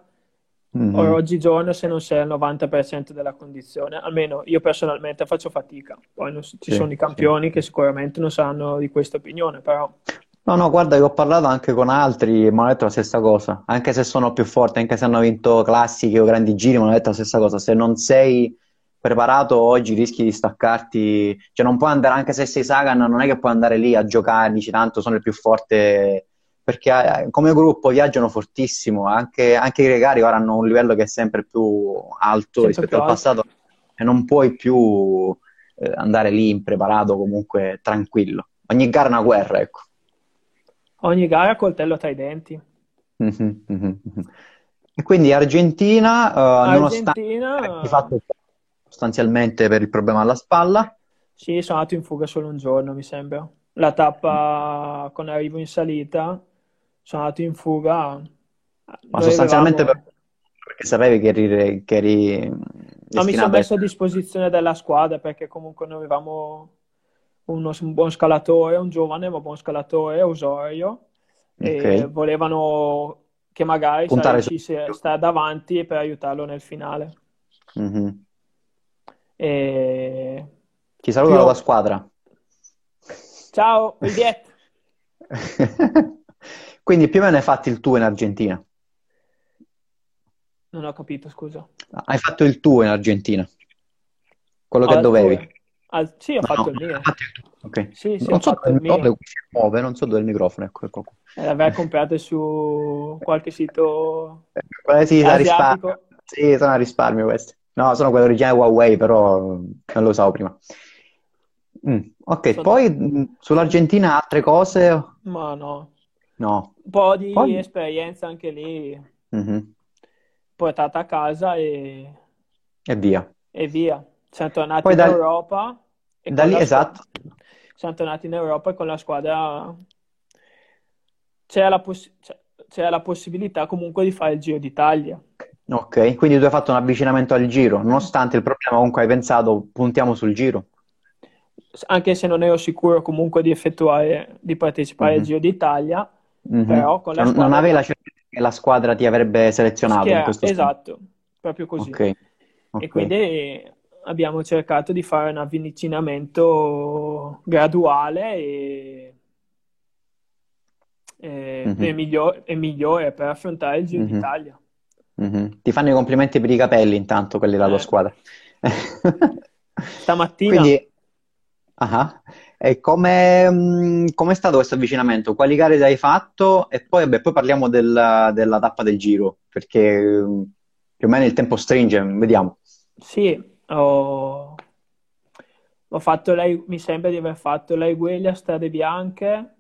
Mm-hmm. Oggigiorno se non sei al 90% della condizione, almeno io personalmente faccio fatica, poi non, ci sì, sono i campioni sì. che sicuramente non sanno di questa opinione, però... No, no, guarda, io ho parlato anche con altri e mi hanno detto la stessa cosa, anche se sono più forti, anche se hanno vinto classiche o grandi giri, mi hanno detto la stessa cosa, se non sei preparato oggi rischi di staccarti, cioè non puoi andare, anche se sei Sagan, non è che puoi andare lì a giocare, dici tanto sono il più forte perché eh, come gruppo viaggiano fortissimo, anche, anche, i gregari ora hanno un livello che è sempre più alto sempre rispetto più al passato e non puoi più eh, andare lì impreparato, comunque tranquillo. Ogni gara è una guerra, ecco. Ogni gara coltello tra i denti. Mm-hmm, mm-hmm. E quindi Argentina, uh, nonostante Argentina, hai fatto sostanzialmente per il problema alla spalla, sì, sono andato in fuga solo un giorno, mi sembra. La tappa con arrivo in salita, sono andato in fuga. ma sostanzialmente per- avevamo... perché sapevi che eri, che eri No, mi sono messo a disposizione della squadra perché comunque noi avevamo uno- un buon scalatore, un giovane ma buon scalatore, Osorio, e Ok, volevano che magari puntare su... riuscissi a stare davanti per aiutarlo nel finale. Mhm. E Ti saluta la tua più... squadra. Ciao, Viviet! Quindi più o meno hai fatto il tuo in Argentina. Non ho capito, scusa. Hai fatto il tuo in Argentina, quello che Al dovevi. Al- Sì, ho No, fatto no, il mio. fatto il tuo. Ok. Sì, sì, Non so il dove, dove mio. si muove, non so dove è il microfono, ecco, ecco. Eh, comprato su qualche sito Eh, sì, risparmio. Sì, sono a risparmio queste. No, sono quelle originali Huawei, però non lo usavo prima. Mm, Ok, Sono... poi mh, sull'Argentina altre cose? Ma no. No. Un po' di Poi? esperienza anche lì, Mhm. portata a casa e, E via. e via. Siamo tornati Poi in da, Europa e da lì, squadra... esatto. Siamo tornati in Europa e con la squadra c'era la, poss- c'era la possibilità comunque di fare il Giro d'Italia. Ok, quindi tu hai fatto un avvicinamento al giro, nonostante il problema comunque hai pensato puntiamo sul giro. Anche se non ero sicuro comunque di effettuare, di partecipare al Mhm. Giro d'Italia, Mhm. però con la Non, non squadra avevi la certezza che la squadra ti avrebbe selezionato in schiera, questo senso. esatto, proprio così. Ok, E ok. quindi abbiamo cercato di fare un avvicinamento graduale e, e- Mhm. e migliore, e migliore per affrontare il Giro Mhm. d'Italia. Mhm. Ti fanno i complimenti per i capelli intanto quelli della tua Eh, squadra. stamattina Quindi, ah, e come, mh, com'è stato questo avvicinamento? Quali gare hai fatto? E poi, vabbè, poi parliamo del- della tappa del giro, perché mh, più o meno il tempo stringe, vediamo. Sì, ho, ho fatto lei, mi sembra di aver fatto lei Gueglia, Strade Bianche,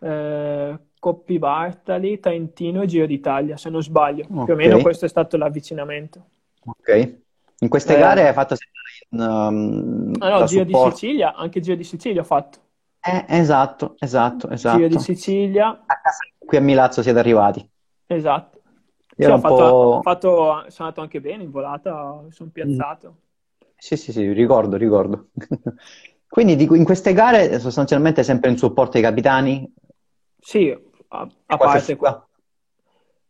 eh, Coppi Bartali, Trentino e Giro d'Italia, se non sbaglio. Più o meno questo è stato l'avvicinamento. ok. In queste Eh, gare hai fatto um, ah no, Giro di supporto. Sicilia, anche Giro di Sicilia ho fatto. Eh, esatto, esatto, Giro di esatto. Sicilia, qui a Milazzo siete arrivati. esatto. Ero ho fatto, ho fatto, sono andato anche bene in volata, sono Mm. piazzato. Sì, sì, sì, ricordo, ricordo. Quindi in queste gare sostanzialmente sempre in supporto ai capitani Sì, a, a parte, fuga.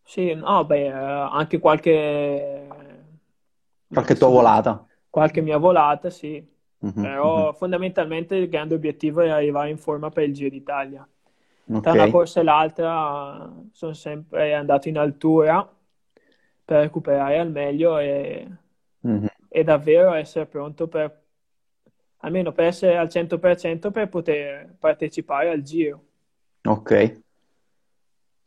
sì, no, beh, eh, anche qualche, Qualche tua volata. Qualche mia volata, sì, Mhm, però mhm. fondamentalmente il grande obiettivo è arrivare in forma per il Giro d'Italia. Tra una corsa e l'altra sono sempre andato in altura per recuperare al meglio e, Mhm. e davvero essere pronto per, almeno per essere al 100% per poter partecipare al Giro. Ok.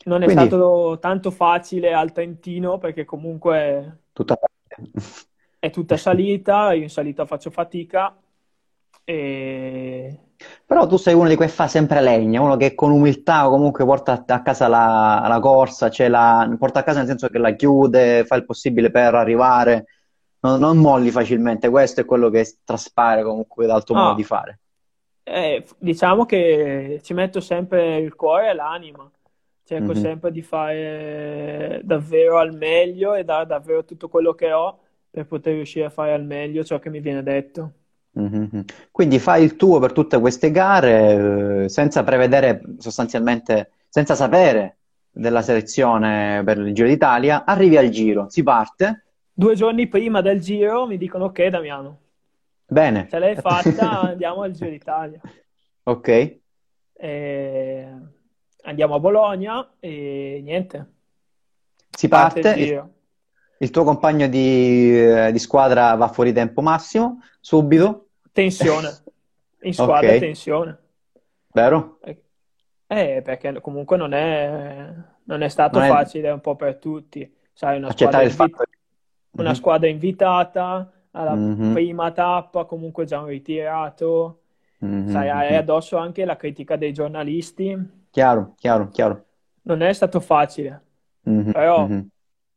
Non è Quindi stato tanto facile al Trentino perché comunque tutta è tutta salita, io in salita faccio fatica e Però tu sei uno di quei fa sempre legna, uno che con umiltà comunque porta a casa la, la corsa, ce la, porta a casa nel senso che la chiude, fa il possibile per arrivare, non, non molli facilmente, questo è quello che traspare comunque dal tuo modo di ah, fare. eh, diciamo che ci metto sempre il cuore e l'anima, cerco Mhm, sempre di fare davvero al meglio e dare davvero tutto quello che ho per poter riuscire a fare al meglio ciò che mi viene detto. mhm, mhm. Quindi fai il tuo per tutte queste gare, eh, senza prevedere sostanzialmente, senza sapere della selezione per il Giro d'Italia, arrivi al Giro, si parte, Due giorni prima del Giro mi dicono ok Damiano, bene, ce l'hai fatta, andiamo al Giro d'Italia. ok, E andiamo a Bologna e niente, si parte il parte, il, tuo compagno di, eh, di squadra va fuori tempo massimo, subito, Tensione, in squadra ok, tensione. vero? Eh, perché comunque non è, non è stato Non è facile un po' per tutti. Sai, una squadra, il fatto una Mhm, squadra invitata alla mhm, prima tappa, comunque già un ritirato. mhm, Sai, hai mhm. addosso anche la critica dei giornalisti. Chiaro, chiaro, chiaro. Non è stato facile, Mhm, però mhm.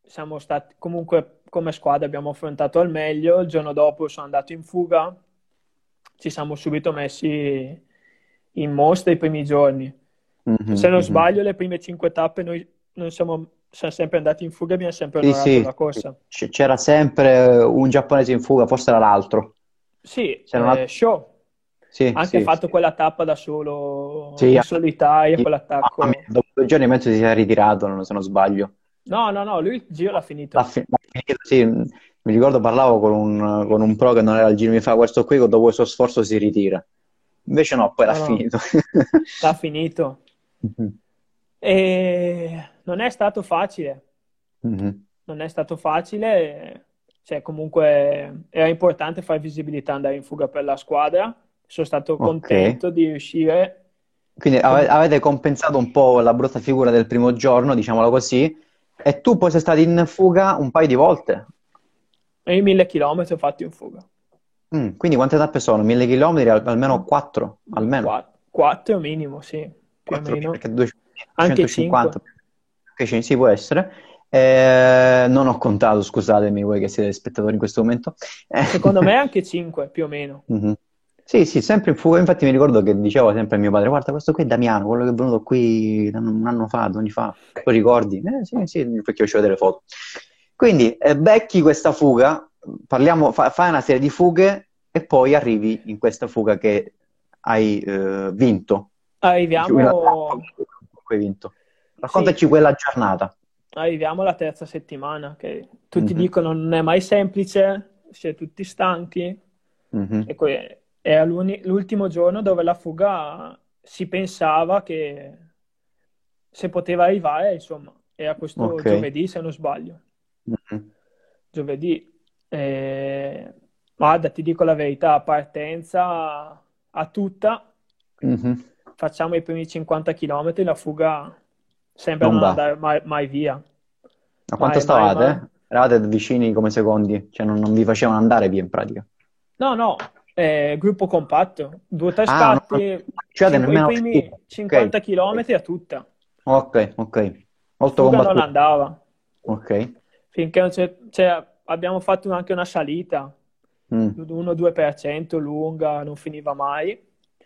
Siamo stati comunque come squadra abbiamo affrontato al meglio. Il giorno dopo sono andato in fuga, ci siamo subito messi in mostra i primi giorni. Mm-hmm, Se non mm-hmm. sbaglio, le prime cinque tappe noi non siamo, siamo sempre andati in fuga e abbiamo sempre sì, sì. la corsa. C'era sempre un giapponese in fuga, forse era l'altro. Sì, C'era eh, Show. Sì, Anche sì, fatto quella tappa da solo, in solitaria, quell'attacco. Ah, dopo due giorni e mezzo si è ritirato, se non sbaglio. No, no, no, lui il giro l'ha finito. L'ha, fi- l'ha finito, sì. Mi ricordo parlavo con un, con un, pro che non era il giro, mi fa questo qui, dopo il suo sforzo si ritira. Invece no, poi no, l'ha no. finito. l'ha finito. Mm-hmm. E non è stato facile. Mm-hmm. Non è stato facile, cioè comunque era importante fare visibilità, andare in fuga per la squadra sono stato contento okay. di riuscire. Quindi ave- avete compensato un po' la brutta figura del primo giorno, diciamolo così, e tu poi sei stato in fuga un paio di volte. E i mille chilometri ho fatto in fuga. Mm, quindi quante tappe sono? Mille chilometri? almeno quattro? Almeno? Quattro, quattro minimo, sì. Più 4, o meno. Perché 250. Anche 150. Okay, sì, può essere. Eh, non ho contato, scusatemi voi che siete spettatori in questo momento. Secondo me anche 5 più o meno. Mm-hmm. Sì, sì, sempre in fuga. Infatti mi ricordo che dicevo sempre a mio padre, guarda, questo qui è Damiano, quello che è venuto qui un anno fa, due anni fa. Lo ricordi? Eh, sì, sì, perché ho vedere le foto. Quindi, eh, becchi questa fuga, parliamo, fa, fai una serie di fughe e poi arrivi in questa fuga che hai eh, vinto. Arriviamo... Hai vinto. Raccontaci sì. quella giornata. Arriviamo alla terza settimana, che tutti mm-hmm. dicono non è mai semplice, siete tutti stanchi. Mm-hmm. E que- era l'ultimo giorno dove la fuga si pensava che se poteva arrivare, insomma, era questo okay. giovedì se non sbaglio. Mm-hmm. Giovedì. Eh, guarda, ti dico la verità, partenza a tutta, mm-hmm. facciamo i primi 50 km, la fuga sembra non, non andare mai, mai, via. A quanto mai, stavate? Mai, Eravate vicini come secondi? Cioè non, non vi facevano andare via in pratica? No, no, eh, gruppo compatto, due o tre ah, scatti, no, cioè cinque, i primi 50 okay. km a tutta. Ok, ok. Molto Fuga non andava. Ok. Finché c'è, c'è, abbiamo fatto anche una salita, mm. 1-2% lunga, non finiva mai.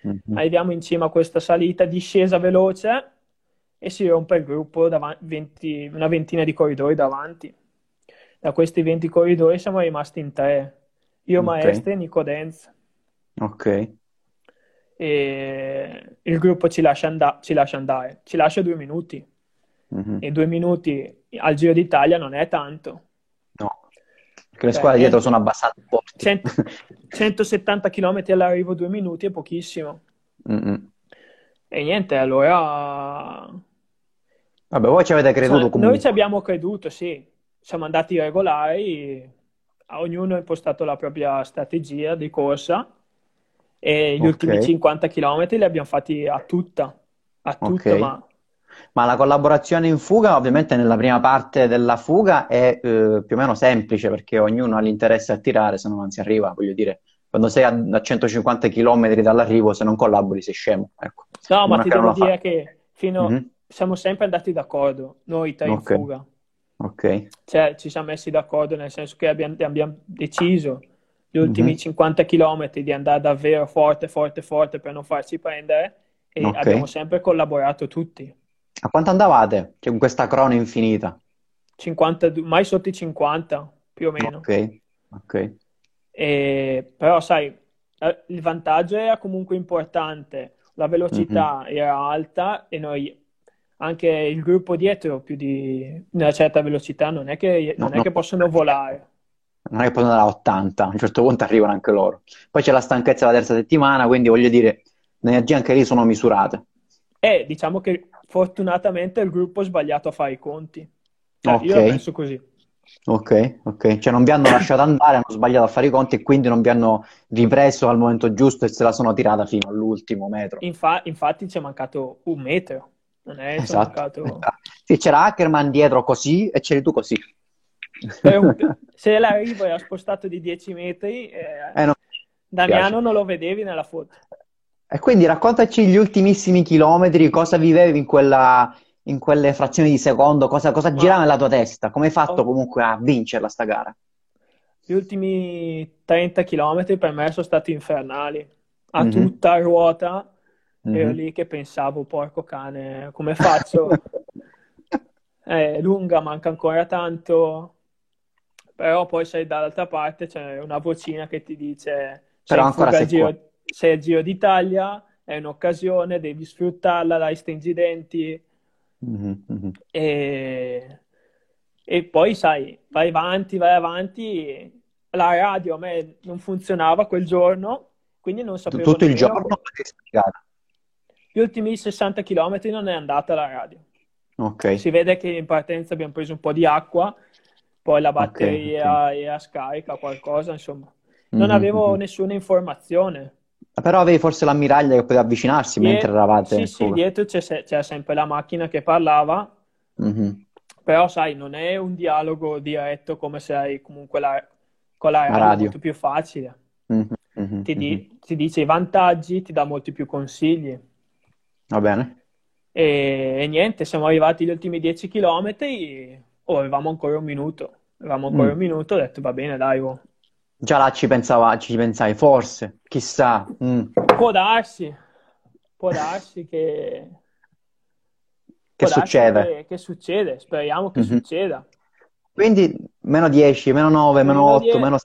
Mm-hmm. Arriviamo in cima a questa salita, discesa veloce e si rompe il gruppo, davanti, 20, una ventina di corridoi davanti. Da questi 20 corridoi siamo rimasti in tre. Io, okay. Maestre e Nico Denz. Ok. E il gruppo ci lascia, and- ci lascia andare, ci lascia due minuti. Mm-hmm. E due minuti al Giro d'Italia non è tanto. No, perché le squadre dietro sono abbastanza forti. 100, 170 km all'arrivo, due minuti è pochissimo. Mm-hmm. E niente, allora... Vabbè, voi ci avete creduto cioè, comunque. Noi ci abbiamo creduto, sì. Siamo andati regolari, ognuno ha impostato la propria strategia di corsa e gli okay. ultimi 50 km li abbiamo fatti a tutta, a tutto, okay. ma... ma... la collaborazione in fuga, ovviamente nella prima parte della fuga è eh, più o meno semplice perché ognuno ha l'interesse a tirare, se no non si arriva, voglio dire. Quando sei a, a 150 km dall'arrivo, se non collabori sei scemo. Ecco. No, ma ti devo dire fa... che fino... Mm-hmm. siamo sempre andati d'accordo, noi tre okay. in fuga. Ok. Cioè, ci siamo messi d'accordo nel senso che abbiamo, abbiamo deciso gli ultimi mm-hmm. 50 km di andare davvero forte, forte, forte per non farci prendere e okay. abbiamo sempre collaborato tutti. A quanto andavate? Cioè, con questa crona infinita? 50, mai sotto i 50, più o meno. Ok, ok. E, però, sai, eh, il vantaggio era comunque importante, la velocità mm-hmm. era alta e noi, anche il gruppo dietro, più di una certa velocità, non è che, non no, è no. che possono volare non è che possono andare a 80, a un certo punto arrivano anche loro. Poi c'è la stanchezza della terza settimana, quindi voglio dire, le energie anche lì sono misurate. E diciamo che fortunatamente il gruppo ha sbagliato a fare i conti. Cioè, okay. Io penso così. Ok, ok. Cioè non vi hanno lasciato andare, hanno sbagliato a fare i conti e quindi non vi hanno ripreso al momento giusto e se la sono tirata fino all'ultimo metro. Infa- infatti ci è mancato un metro. Non è esatto. mancato... Sì, c'era Ackerman dietro così e c'eri tu così. se l'arrivo era spostato di 10 metri, eh, eh, no. Damiano non lo vedevi nella foto. E quindi raccontaci gli ultimissimi chilometri, cosa vivevi in quella, in quelle frazioni di secondo, cosa, cosa Ma girava nella tua testa? Come hai fatto comunque a vincerla sta gara? gli ultimi 30 km per me sono stati infernali. A Mhm, tutta ruota ero mhm. lì che pensavo, porco cane, come faccio? È lunga, manca ancora tanto, però poi sei dall'altra parte, c'è una vocina che ti dice sei qua. Giro, sei al Giro d'Italia, è un'occasione, devi sfruttarla, dai, stringi i denti Mhm, mhm. e, e poi sai, vai avanti, vai avanti. La radio a me non funzionava quel giorno, quindi non sapevo Tutto il giorno. Gli ultimi 60 km non è andata la radio. Ok, Si vede che in partenza abbiamo preso un po' di acqua, poi la ok, ok. batteria era scarica, qualcosa, insomma. Non Mhm, avevo mhm. nessuna informazione. Però avevi forse l'ammiraglia che poteva avvicinarsi mentre Die- eravate sì, sì, dietro c'è c'era sempre la macchina che parlava, Mhm. però sai, non è un dialogo diretto come se hai comunque la, con la La radio, molto più facile. Mhm, mhm, Ti, mhm. di- ti dice i vantaggi, ti dà molti più consigli. Va bene? E, e niente, siamo arrivati agli ultimi 10 km, oh, avevamo ancora un minuto. Avevamo ancora Mm. un minuto, ho detto va bene, dai, oh. Già là ci pensava, ci pensai, forse, chissà. mm. Può darsi, può darsi che, Che succede? che, che succede, speriamo che Mhm. succeda. Quindi meno 10, meno 9, meno Meno 8, 10, meno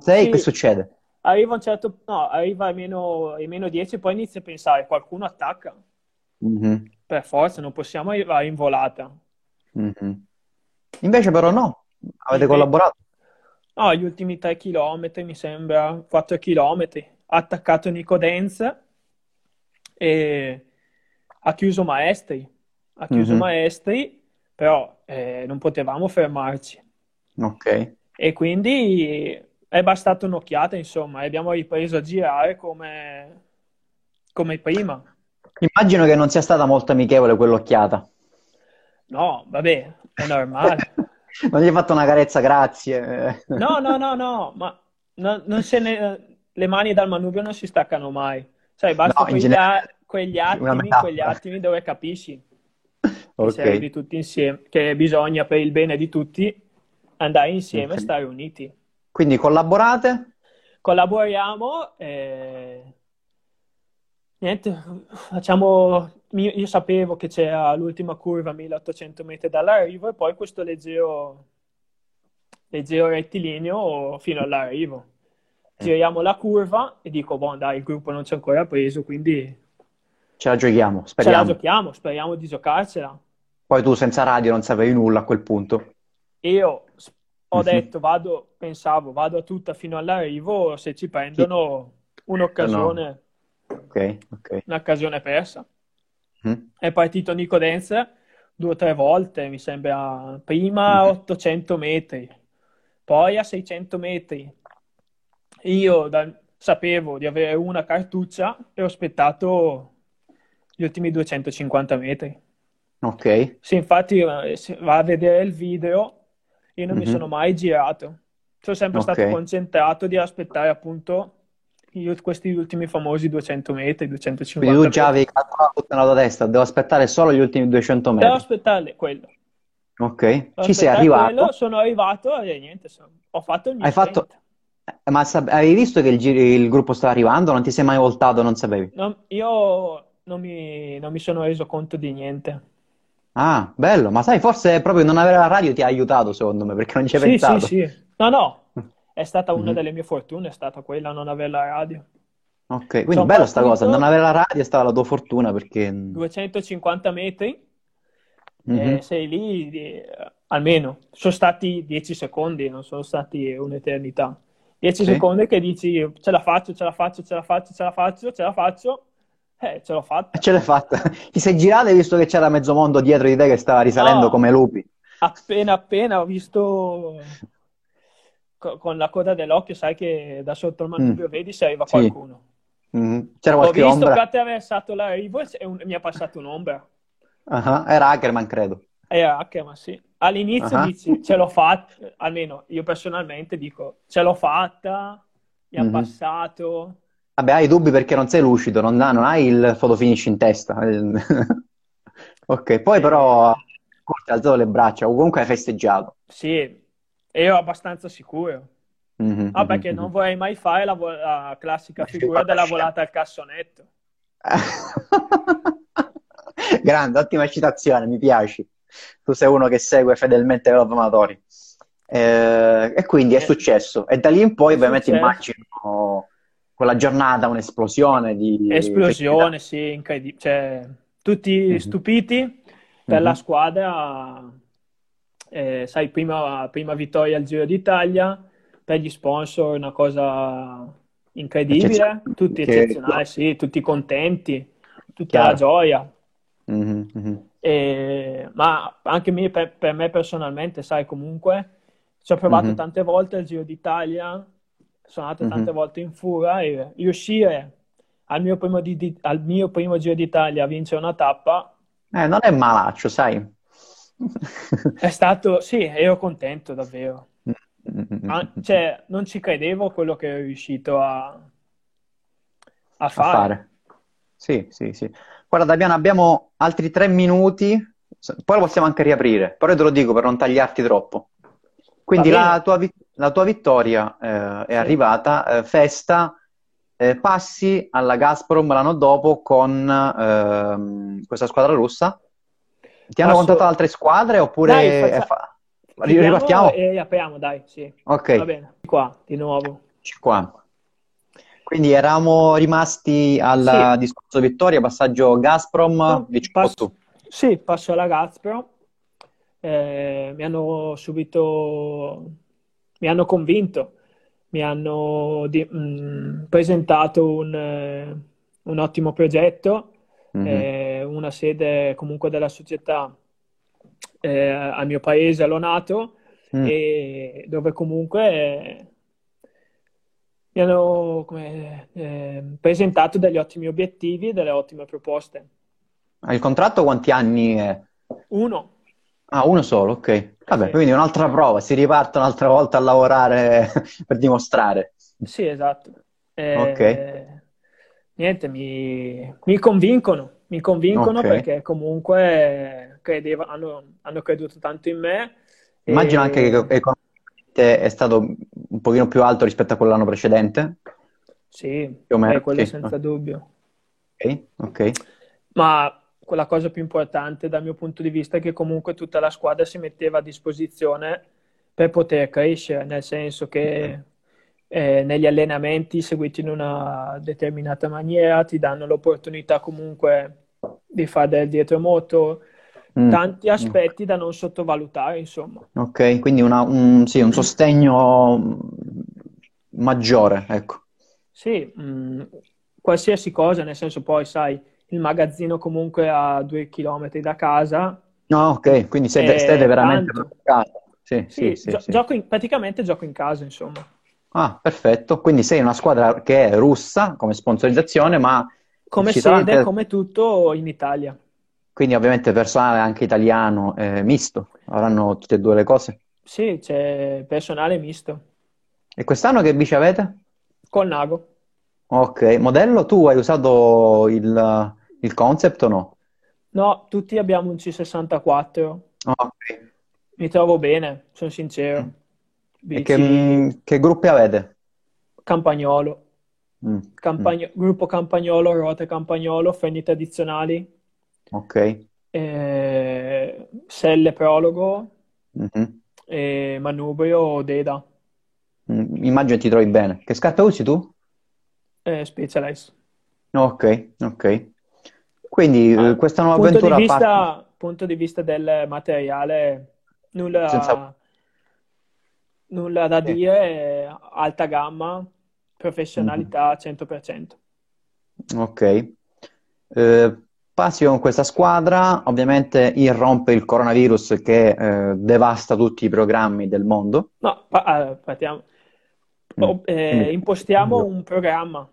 6, che sì, succede? arriva un certo, no, arriva ai meno, ai meno 10 poi inizia a pensare, qualcuno attacca, Mhm, per forza, non possiamo arrivare in volata. mhm. Invece però no, avete collaborato. No, gli ultimi 3 km, mi sembra, 4 km, ha attaccato Nico Denz e ha chiuso Maestri, ha chiuso Mhm, Maestri, però eh, non potevamo fermarci. Ok. E quindi è bastata un'occhiata, insomma, e abbiamo ripreso a girare come, come prima. Immagino che non sia stata molto amichevole quell'occhiata. No, vabbè, è normale. Non gli hai fatto una carezza, grazie. No, no, no, no, ma no- non se ne- le mani dal manubrio non si staccano mai. Sai, basta No, quegli, generale, a- quegli attimi, quegli attimi dove capisci che se arrivi Ok. tutti insieme, che bisogna per il bene di tutti andare insieme e Ok. stare uniti. Quindi collaborate? Collaboriamo e niente, facciamo. Io sapevo che c'era l'ultima curva a 1800 metri dall'arrivo e poi questo leggero, leggero rettilineo fino all'arrivo. Giriamo la curva e dico, boh, dai, il gruppo non ci ha ancora preso, quindi Ce la giochiamo, ce la speriamo. giochiamo, speriamo di giocarcela. Poi tu senza radio non sapevi nulla a quel punto. Io ho Mhm. detto, vado, pensavo, vado a tutta fino all'arrivo, se ci prendono No. un'occasione, Ok, ok. un'occasione persa. Mhm, È partito Nico Denz due o tre volte, mi sembra, prima a mhm. 800 metri, poi a 600 metri. Io da- sapevo di avere una cartuccia e ho aspettato gli ultimi 250 metri. Ok. Se infatti eh, se va a vedere il video, io non mi Mhm. sono mai girato. Sono sempre stato Ok. concentrato di aspettare appunto io- questi ultimi famosi 200 metri, Quindi 250 tu già metri. avevi calcolato tutto nella tua testa, devo aspettare solo gli ultimi 200 Devo metri. aspettare quello. Ok. Devo Ci sei arrivato. quello, sono arrivato e niente, so- ho fatto il mio Hai fatto... eh, Ma sab- avevi visto che il, gir- il gruppo stava arrivando? Non ti sei mai voltato, non sapevi? Non- io non mi, non mi sono reso conto di niente. Ah, bello. Ma sai, forse proprio non avere la radio ti ha aiutato, secondo me, perché non ci hai Sì, sì, pensato. sì. No, no, è stata una Mhm. delle mie fortune, è stata quella non avere la radio. Ok, quindi Sono bella sta cosa. Non avere la radio è stata la tua fortuna perché... 250 metri Mhm. e sei lì, eh, almeno, sono stati 10 secondi, non sono stati un'eternità. 10 Sì. secondi che dici ce la faccio, ce la faccio, ce la faccio, ce la faccio, ce la faccio, eh, ce l'ho fatta. ce l'hai fatta. Ti sei girato e hai visto che c'era mezzo mondo dietro di te che stava risalendo No, come lupi. appena appena ho visto co- con la coda dell'occhio, sai che da sotto il Mm. manubrio vedi se arriva Sì. qualcuno. Mhm. C'era Ho visto che ombra? ha attraversato l'arrivo e e un- mi è passata un'ombra. Ah, Era Ackerman, credo. Era Ackerman, sì. All'inizio Ah. dici ce l'ho fatta, almeno io personalmente dico ce l'ho fatta, mi ha Mhm. passato. Vabbè, hai dubbi perché non sei lucido, non, non hai il photo finish in testa. Ok, poi però hai alzato le braccia, o comunque hai festeggiato. Sì, ero abbastanza sicuro. Mhm, Ah, perché non mhm. vorrei mai fare la, vo- la classica figura della volata al cassonetto. Grande, ottima citazione, mi piaci. Tu sei uno che segue fedelmente i Love Amatori. Eh, e quindi è Eh, successo. E da lì in poi, È ovviamente, successo. immagino quella giornata, un'esplosione di felicità. Esplosione, sì, incredibile. Cioè, tutti Mhm, stupiti per la mhm. squadra. Eh, sai, prima, prima vittoria al Giro d'Italia, per gli sponsor una cosa incredibile, tutti Che... eccezionali, sì, tutti contenti, tutta la Chiaro. gioia. Mhm, mhm. E- ma anche me- per, per me personalmente, sai, comunque ci ho provato Mhm, tante volte al Giro d'Italia, sono andato tante mhm. volte in fura e riuscire al mio primo, di- di- al mio primo Giro d'Italia a vincere una tappa Eh, non è malaccio, sai. È stato, sì, ero contento davvero. Ah, cioè, non ci credevo quello che ero riuscito a, a A fare. fare. Sì, sì, sì. Guarda, Damiano, abbiamo altri tre minuti, poi lo possiamo anche riaprire, però io te lo dico per non tagliarti troppo. Quindi la tua, la tua vittoria eh, è Sì. arrivata, eh, festa, eh, passi alla Gazprom l'anno dopo con ehm, questa squadra russa. Ti hanno Passo... contattato altre squadre Dai, oppure è faccia... fa- ripartiamo? e apriamo, dai, sì. Va Ok, bene. Qua, di nuovo. qua. Quindi eravamo rimasti al Sì, discorso vittoria, passaggio Gazprom, passo, sì, passo alla Gazprom. Eh, mi hanno subito, mi hanno convinto, mi hanno di- mh, presentato un, eh, un ottimo progetto, Mhm. eh, una sede comunque della società eh, al mio paese, a Lonato, Mm. e dove comunque eh, mi hanno come, eh, presentato degli ottimi obiettivi e delle ottime proposte. Il contratto quanti anni è? Uno, Ah, uno solo, ok. Vabbè, sì, quindi un'altra prova, si riparte un'altra volta a lavorare per dimostrare. sì, esatto. Ok, Eh, niente, mi, mi convincono, mi convincono ok. perché comunque credeva- hanno, hanno creduto tanto in me Immagino anche che e economicamente è stato un pochino più alto rispetto a quello dell'anno precedente, sì, più o beh, meno, quello sì. senza dubbio. Ok, ok. Ma quella cosa più importante dal mio punto di vista è che comunque tutta la squadra si metteva a disposizione per poter crescere, nel senso che eh, negli allenamenti seguiti in una determinata maniera ti danno l'opportunità comunque di fare del dietromoto, Mm, tanti mm. aspetti da non sottovalutare, insomma. Ok, quindi una- un, sì, un sostegno mm, maggiore, ecco. Sì, mh, qualsiasi cosa, nel senso poi, sai, il magazzino comunque a due chilometri da casa No, ok, quindi siete, siete è veramente tanto. a casa. Sì, sì, Sì, sì. gioco in- praticamente gioco in casa, insomma. Ah, perfetto. Quindi sei una squadra che è russa come sponsorizzazione, ma Come sede, anche, come tutto in Italia. quindi ovviamente personale anche italiano, eh, misto. Avranno tutte e due le cose. Sì, c'è personale misto. E quest'anno che bici avete? Col Nago. Ok, modello, tu hai usato il, il concept o no? No, tutti abbiamo un C64. Ok. Mi trovo bene, sono sincero. Che, Bici mm, che gruppi avete? Campagnolo. Mm, mm, Campagno- Gruppo Campagnolo, ruote Campagnolo, freni tradizionali, ok. eh, selle prologo, Mhm. e manubrio Deda, Mm, Immagino ti trovi bene. Che scarpe usi tu? eh, Specialized. Ok, ok. Quindi eh, Ah, questa nuova punto di avventura parte vista, punto di vista del materiale, senza... nulla, nulla da Sì. dire, alta gamma. Professionalità 100%. Ok. Eh, passi con questa squadra, ovviamente irrompe il coronavirus che eh, devasta tutti i programmi del mondo. No, pa- eh, partiamo. Mm, Oh, eh, Quindi, impostiamo un programma,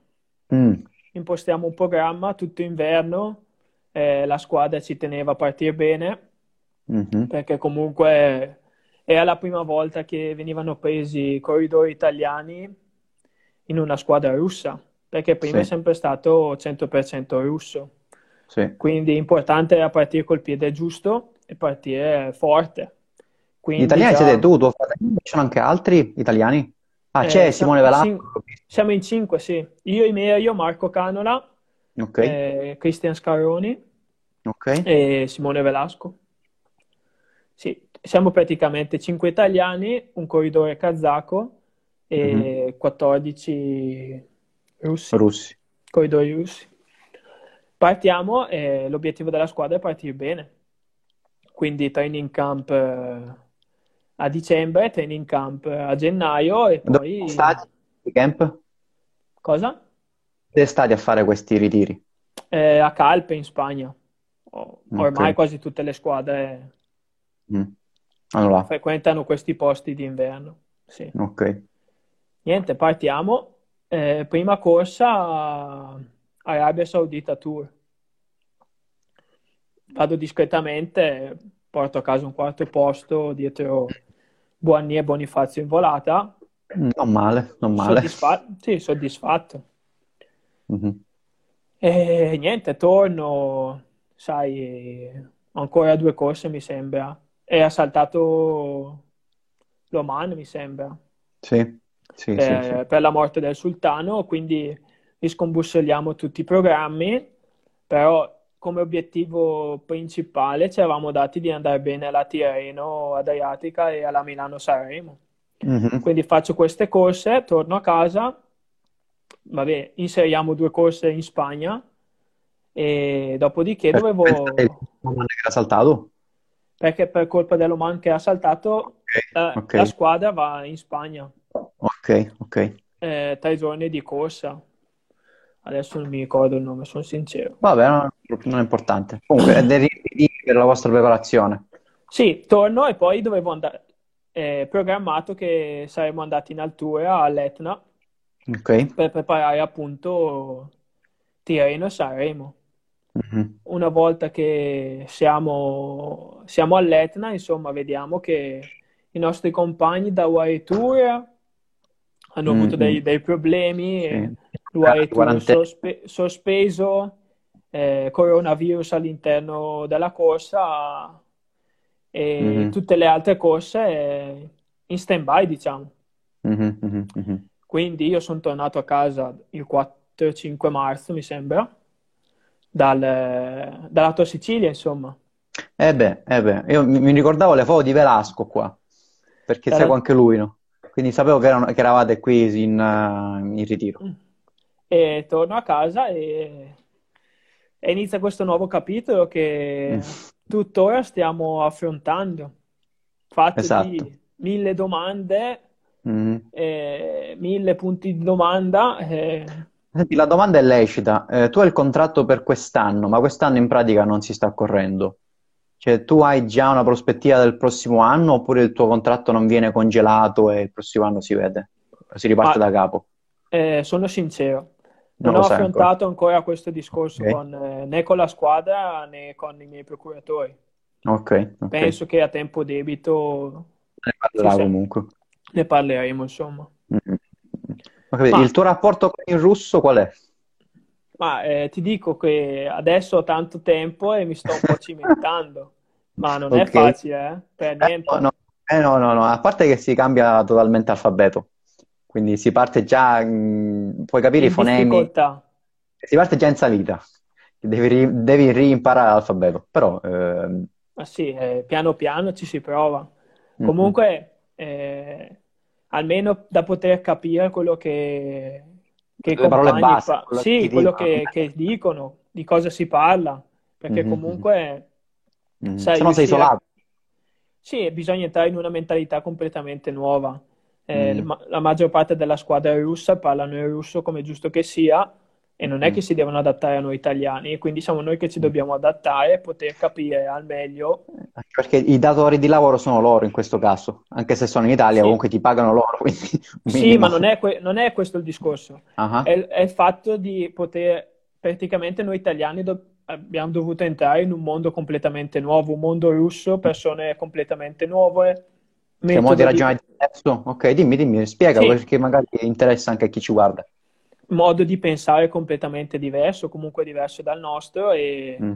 Mm, impostiamo un programma tutto inverno, eh, la squadra ci teneva a partire bene mhm, perché comunque era la prima volta che venivano presi corridori italiani in una squadra russa, perché prima è Sì, sempre stato 100% russo. sì. Quindi importante è partire col piede giusto e partire forte. Quindi Gli italiani già... siete tu, tuo fratello, ci sono anche altri italiani? Ah, c'è eh, Simone Velasco. Siamo in cinque, sì. Io, Imerio, Marco Canola, okay. eh, Cristian Scaroni okay. e Simone Velasco. Sì, siamo praticamente cinque italiani, un corridore kazako e mm-hmm. 14 russi. russi. Corridori russi. Partiamo e l'obiettivo della squadra è partire bene. Quindi training camp eh, a dicembre, training camp a gennaio e poi... Stati camp? Cosa? Dove stati a fare questi ritiri? Eh, a Calpe in Spagna. ormai okay. quasi tutte le squadre mm. allora. frequentano questi posti d'inverno. Sì. Ok. Niente, partiamo. Eh, prima corsa Arabia Saudita Tour. Vado discretamente, porto a casa un quarto posto dietro Buoni e Bonifazio in volata. Non male, non male. Soddisfa- sì, soddisfatto. Mm-hmm. E niente, torno, sai, ancora due corse mi sembra. E ha saltato l'Oman, mi sembra. Sì sì, per, sì, sì. per, la morte del sultano, quindi riscombussoliamo tutti i programmi, però come obiettivo principale ci eravamo dati di andare bene alla Tirreno Adriatica e alla Milano Sanremo. Mm-hmm. Quindi faccio queste corse, torno a casa, vabbè, inseriamo due corse in Spagna e dopodiché dovevo... Perché era saltato? Perché per colpa dell'Oman che ha saltato okay, la, okay. la squadra va in Spagna. Ok, ok. Eh, tre giorni di corsa. Adesso non mi ricordo il nome, sono sincero. Vabbè, non, non è importante. Comunque, è per la vostra preparazione. Sì, torno e poi dovevo andare. È programmato che saremmo andati in altura all'Etna okay. per preparare appunto Tirreno e Sanremo. Mm-hmm. Una volta che siamo, siamo all'Etna, insomma, vediamo che i nostri compagni da Tour hanno avuto mm-hmm. dei, dei, problemi, sì. l'UAE Tour sospe- sospeso, eh, coronavirus all'interno della corsa e mm-hmm. tutte le altre corse eh, in stand-by, diciamo. Mm-hmm, mm-hmm. Quindi io sono tornato a casa il 4-5 marzo, mi sembra, dal, dalla tua Sicilia, insomma. Eh beh, eh beh, io mi, mi ricordavo le foto di Velasco qua, perché Era... seguo anche lui, no? Quindi sapevo che, erano, che eravate qui in, uh, in, ritiro. Mm. E torno a casa e, e inizia questo nuovo capitolo che mm. tuttora stiamo affrontando. Fatto esatto. di mille domande, mm. eh, mille punti di domanda. Eh. Senti, la domanda è lecita. Eh, tu hai il contratto per quest'anno, ma quest'anno in pratica non si sta correndo. Cioè, tu hai già una prospettiva del prossimo anno oppure il tuo contratto non viene congelato e il prossimo anno si vede? Si riparte ah, da capo? Eh, sono sincero, non, non ho affrontato ancora. ancora, questo discorso okay. con, eh, né con la squadra né con i miei procuratori. Ok. okay. Penso che a tempo debito ne parlerà sì, comunque. Ne parleremo, insomma. Mm-hmm. Ma... Il tuo rapporto con il russo qual è? Ma eh, ti dico che adesso ho tanto tempo e mi sto un po' cimentando, ma non okay. è facile, eh? Per niente. Eh, no, eh, no, no, no, a parte che si cambia totalmente alfabeto, quindi si parte già, mh, mm, puoi capire in i fonemi, difficoltà. si parte già in salita, devi, devi reimparare l'alfabeto, però... Eh... Ma sì, eh, piano piano ci si prova. Mm-hmm. Comunque, eh, almeno da poter capire quello che che le parole base, pa- quello sì, quello che, che, dicono, di cosa si parla, perché mm-hmm. comunque mm-hmm. sai, se no sei isolato. A... Sì, bisogna entrare in una mentalità completamente nuova. Eh, mm. la, la maggior parte della squadra russa parlano il russo come giusto che sia, e non è che si devono adattare a noi italiani, quindi siamo noi che ci dobbiamo adattare e poter capire al meglio. Perché i datori di lavoro sono loro in questo caso, anche se sono in Italia, sì. comunque ti pagano loro. Quindi sì, ma non è, que- non è, questo il discorso, uh-huh. è, è, il fatto di poter, praticamente noi italiani do- abbiamo dovuto entrare in un mondo completamente nuovo, un mondo russo, persone completamente nuove. Che modo di ragionare diverso? Ok, dimmi, dimmi, spiega sì. perché magari interessa anche a chi ci guarda. Modo di pensare completamente diverso, comunque diverso dal nostro e, mm.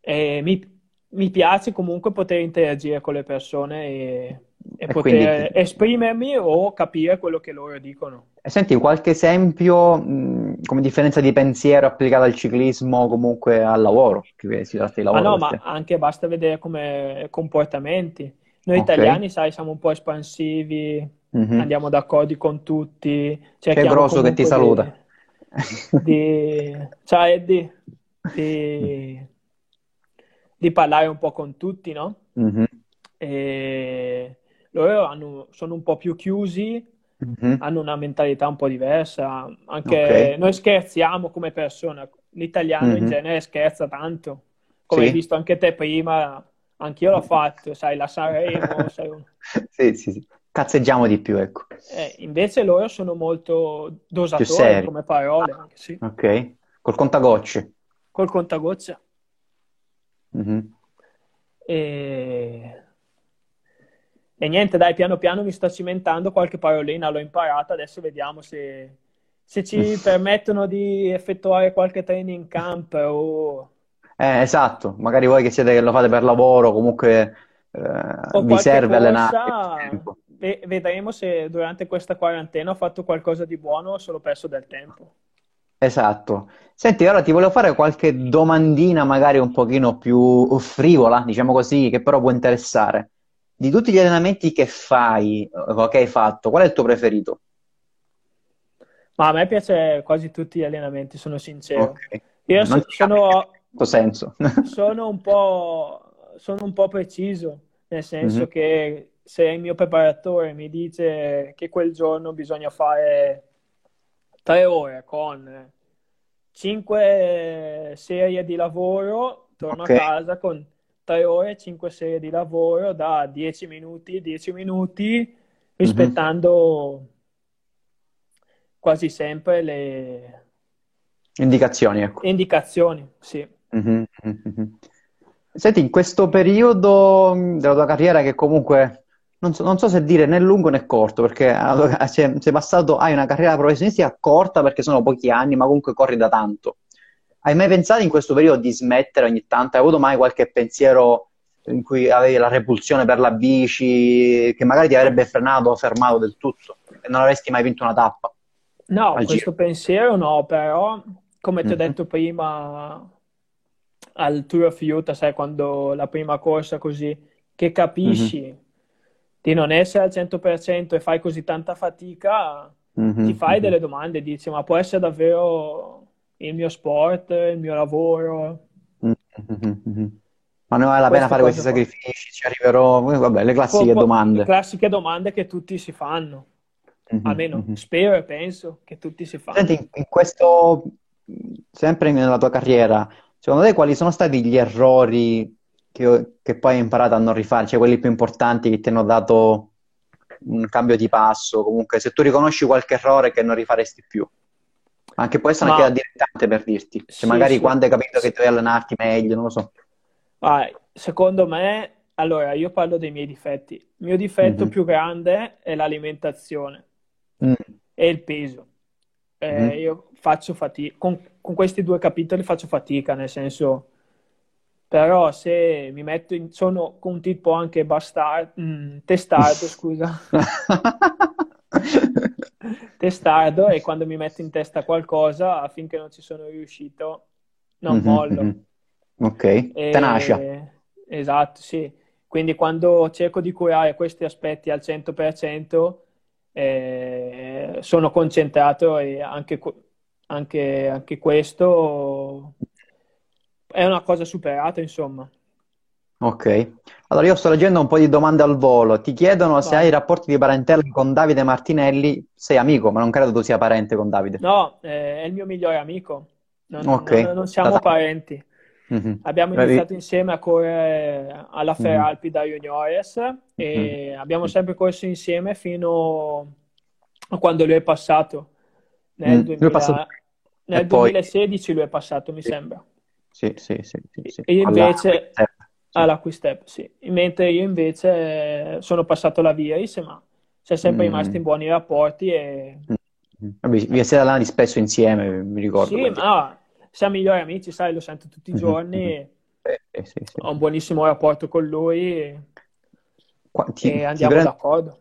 e mi, mi, piace comunque poter interagire con le persone e, e, e poter quindi... esprimermi o capire quello che loro dicono. E senti, qualche esempio mh, come differenza di pensiero applicata al ciclismo comunque al lavoro? Che si tratta di lavoro. Ah no, ma anche basta vedere come comportamenti. Noi okay. italiani, sai, siamo un po' espansivi, mm-hmm. andiamo d'accordo con tutti. C'è Grosso che ti saluta. Di, di... Ciao Eddie, di... di parlare un po' con tutti, no? Mm-hmm. E loro hanno, sono un po' più chiusi, mm-hmm. hanno una mentalità un po' diversa. Anche okay. noi scherziamo come persone, l'italiano in genere scherza tanto, come sì. hai visto anche te prima, anch'io l'ho fatto, sai, la Sanremo. sai... sì, sì, sì. Cazzeggiamo di più, ecco. Eh, invece loro sono molto dosatori come parole. Anche, sì. Ok, col contagocce. Col contagocce. Mm-hmm. E e niente, dai, piano piano mi sto cimentando, qualche parolina l'ho imparata, adesso vediamo se, se ci permettono di effettuare qualche training camp o... Eh, esatto, magari voi che siete che lo fate per lavoro, comunque eh, vi serve allenare. Ve- vedremo se durante questa quarantena ho fatto qualcosa di buono o solo perso del tempo. Esatto. Senti, ora ti volevo fare qualche domandina magari un pochino più frivola, diciamo così, che però può interessare. Di tutti gli allenamenti che fai, o che hai fatto, qual è il tuo preferito? Ma a me piace quasi tutti gli allenamenti, sono sincero. Okay. Io non sono, senso. sono, un po', sono un po' preciso, nel senso mm-hmm. che se il mio preparatore mi dice che quel giorno bisogna fare tre ore con cinque serie di lavoro, torno okay. a casa con 3 ore, 5 serie di lavoro da 10 minuti, 10 minuti, rispettando mm-hmm. quasi sempre le indicazioni. Ecco. Indicazioni, sì. Mm-hmm. Senti, in questo periodo della tua carriera che comunque non so, non so, se dire né lungo né corto, perché sei, sei passato, hai una carriera professionistica corta perché sono pochi anni, ma comunque corri da tanto. Hai mai pensato in questo periodo di smettere ogni tanto? Hai avuto mai qualche pensiero in cui avevi la repulsione per la bici, che magari ti avrebbe frenato o fermato del tutto e non avresti mai vinto una tappa? No, questo giro. pensiero no, però come ti ho mm-hmm. detto prima al Tour of Utah, sai, quando la prima corsa così, che capisci mm-hmm. Di non essere al 100% e fai così tanta fatica, mm-hmm. ti fai mm-hmm. delle domande, dici, ma può essere davvero il mio sport, il mio lavoro. Mm-hmm. Ma non vale la pena fare questi sacrifici, ci arriverò, vabbè, le classiche po- domande. Le classiche domande che tutti si fanno, mm-hmm. almeno mm-hmm. spero e penso che tutti si fanno. Senti, in questo, sempre nella tua carriera, secondo te quali sono stati gli errori che, che poi hai imparato a non rifare, cioè quelli più importanti che ti hanno dato un cambio di passo, comunque se tu riconosci qualche errore che non rifaresti più? Anche essere Ma... anche da dilettante per dirti. Cioè, sì, magari sì. quando hai capito che devi allenarti meglio, non lo so. Ah, secondo me, allora, io parlo dei miei difetti. Il mio difetto mm-hmm. più grande è l'alimentazione mm. e il peso. Eh, mm. Io faccio fatica, con, con, questi due capitoli faccio fatica, nel senso, però se mi metto in, sono un tipo anche bastardo, mm, testardo, scusa. testardo e quando mi metto in testa qualcosa, finché non ci sono riuscito, non mm-hmm, mollo. Mm-hmm. Ok, e... tenacia. Esatto, sì. Quindi quando cerco di curare questi aspetti al 100%, eh, sono concentrato e anche, anche, anche questo è una cosa superata, insomma. Ok, allora io sto leggendo un po' di domande al volo. Ti chiedono Vai. se hai rapporti di parentela con Davide Martinelli. Sei amico, ma non credo tu sia parente con Davide. No, eh, è il mio migliore amico. Non, okay. non, non siamo Tata. parenti. Mm-hmm. Abbiamo iniziato insieme a correre alla mhm. Feralpi mm-hmm. da Juniores e mm-hmm. abbiamo sempre corso insieme fino a quando lui è passato. Nel, 2000... lui è passato... nel 2016 poi... lui è passato, mi sembra. Sì, sì, sì. sì. E invece... Alla All'Acquistep, sì. Mentre io invece sono passato la Viris, ma si è sempre mm. rimasti in buoni rapporti e, Vabbè, vi siete allenati spesso insieme, mi ricordo. Sì, perché... ma siamo migliori amici, sai, lo sento tutti i Mhm, giorni. mhm. Eh, eh, sì, sì. Ho un buonissimo rapporto con lui e, Qua- ti, e ti andiamo prendo, d'accordo.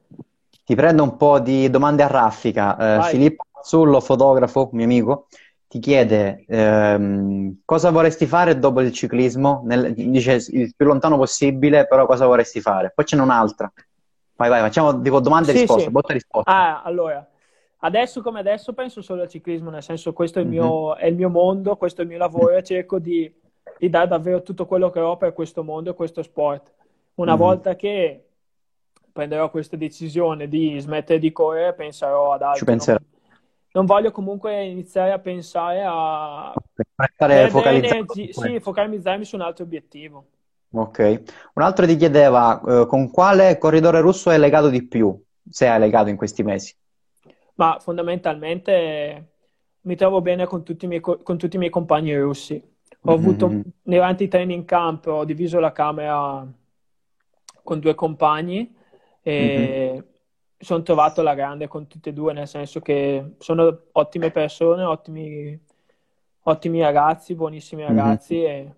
ti prendo un po' di domande a raffica. Eh. Filippo Mazzullo, fotografo, mio amico, ti chiede ehm, cosa vorresti fare dopo il ciclismo? Nel- dice il più lontano possibile, però cosa vorresti fare? Poi ce n'è un'altra. Vai, vai, facciamo tipo domande e Sì, risposte, sì. botta risposta. Ah, allora, adesso come adesso penso solo al ciclismo, nel senso questo è il mio, è il mio mondo, questo è il mio lavoro e cerco di, di dare davvero tutto quello che ho per questo mondo e questo sport. Una mhm. volta che prenderò questa decisione di smettere di correre, penserò ad Ci altro. penserò. Non, non voglio comunque iniziare a pensare a energie, su sì, focalizzarmi su un altro obiettivo. Ok. Un altro ti chiedeva eh, con quale corridore russo è legato di più, se hai legato in questi mesi. Ma fondamentalmente mi trovo bene con tutti i miei, co- con tutti i miei compagni russi. Ho avuto, Mhm, durante i training camp, ho diviso la camera con due compagni e mi sono trovato alla grande con tutti e due, nel senso che sono ottime persone, ottimi, ottimi ragazzi, buonissimi mhm. ragazzi e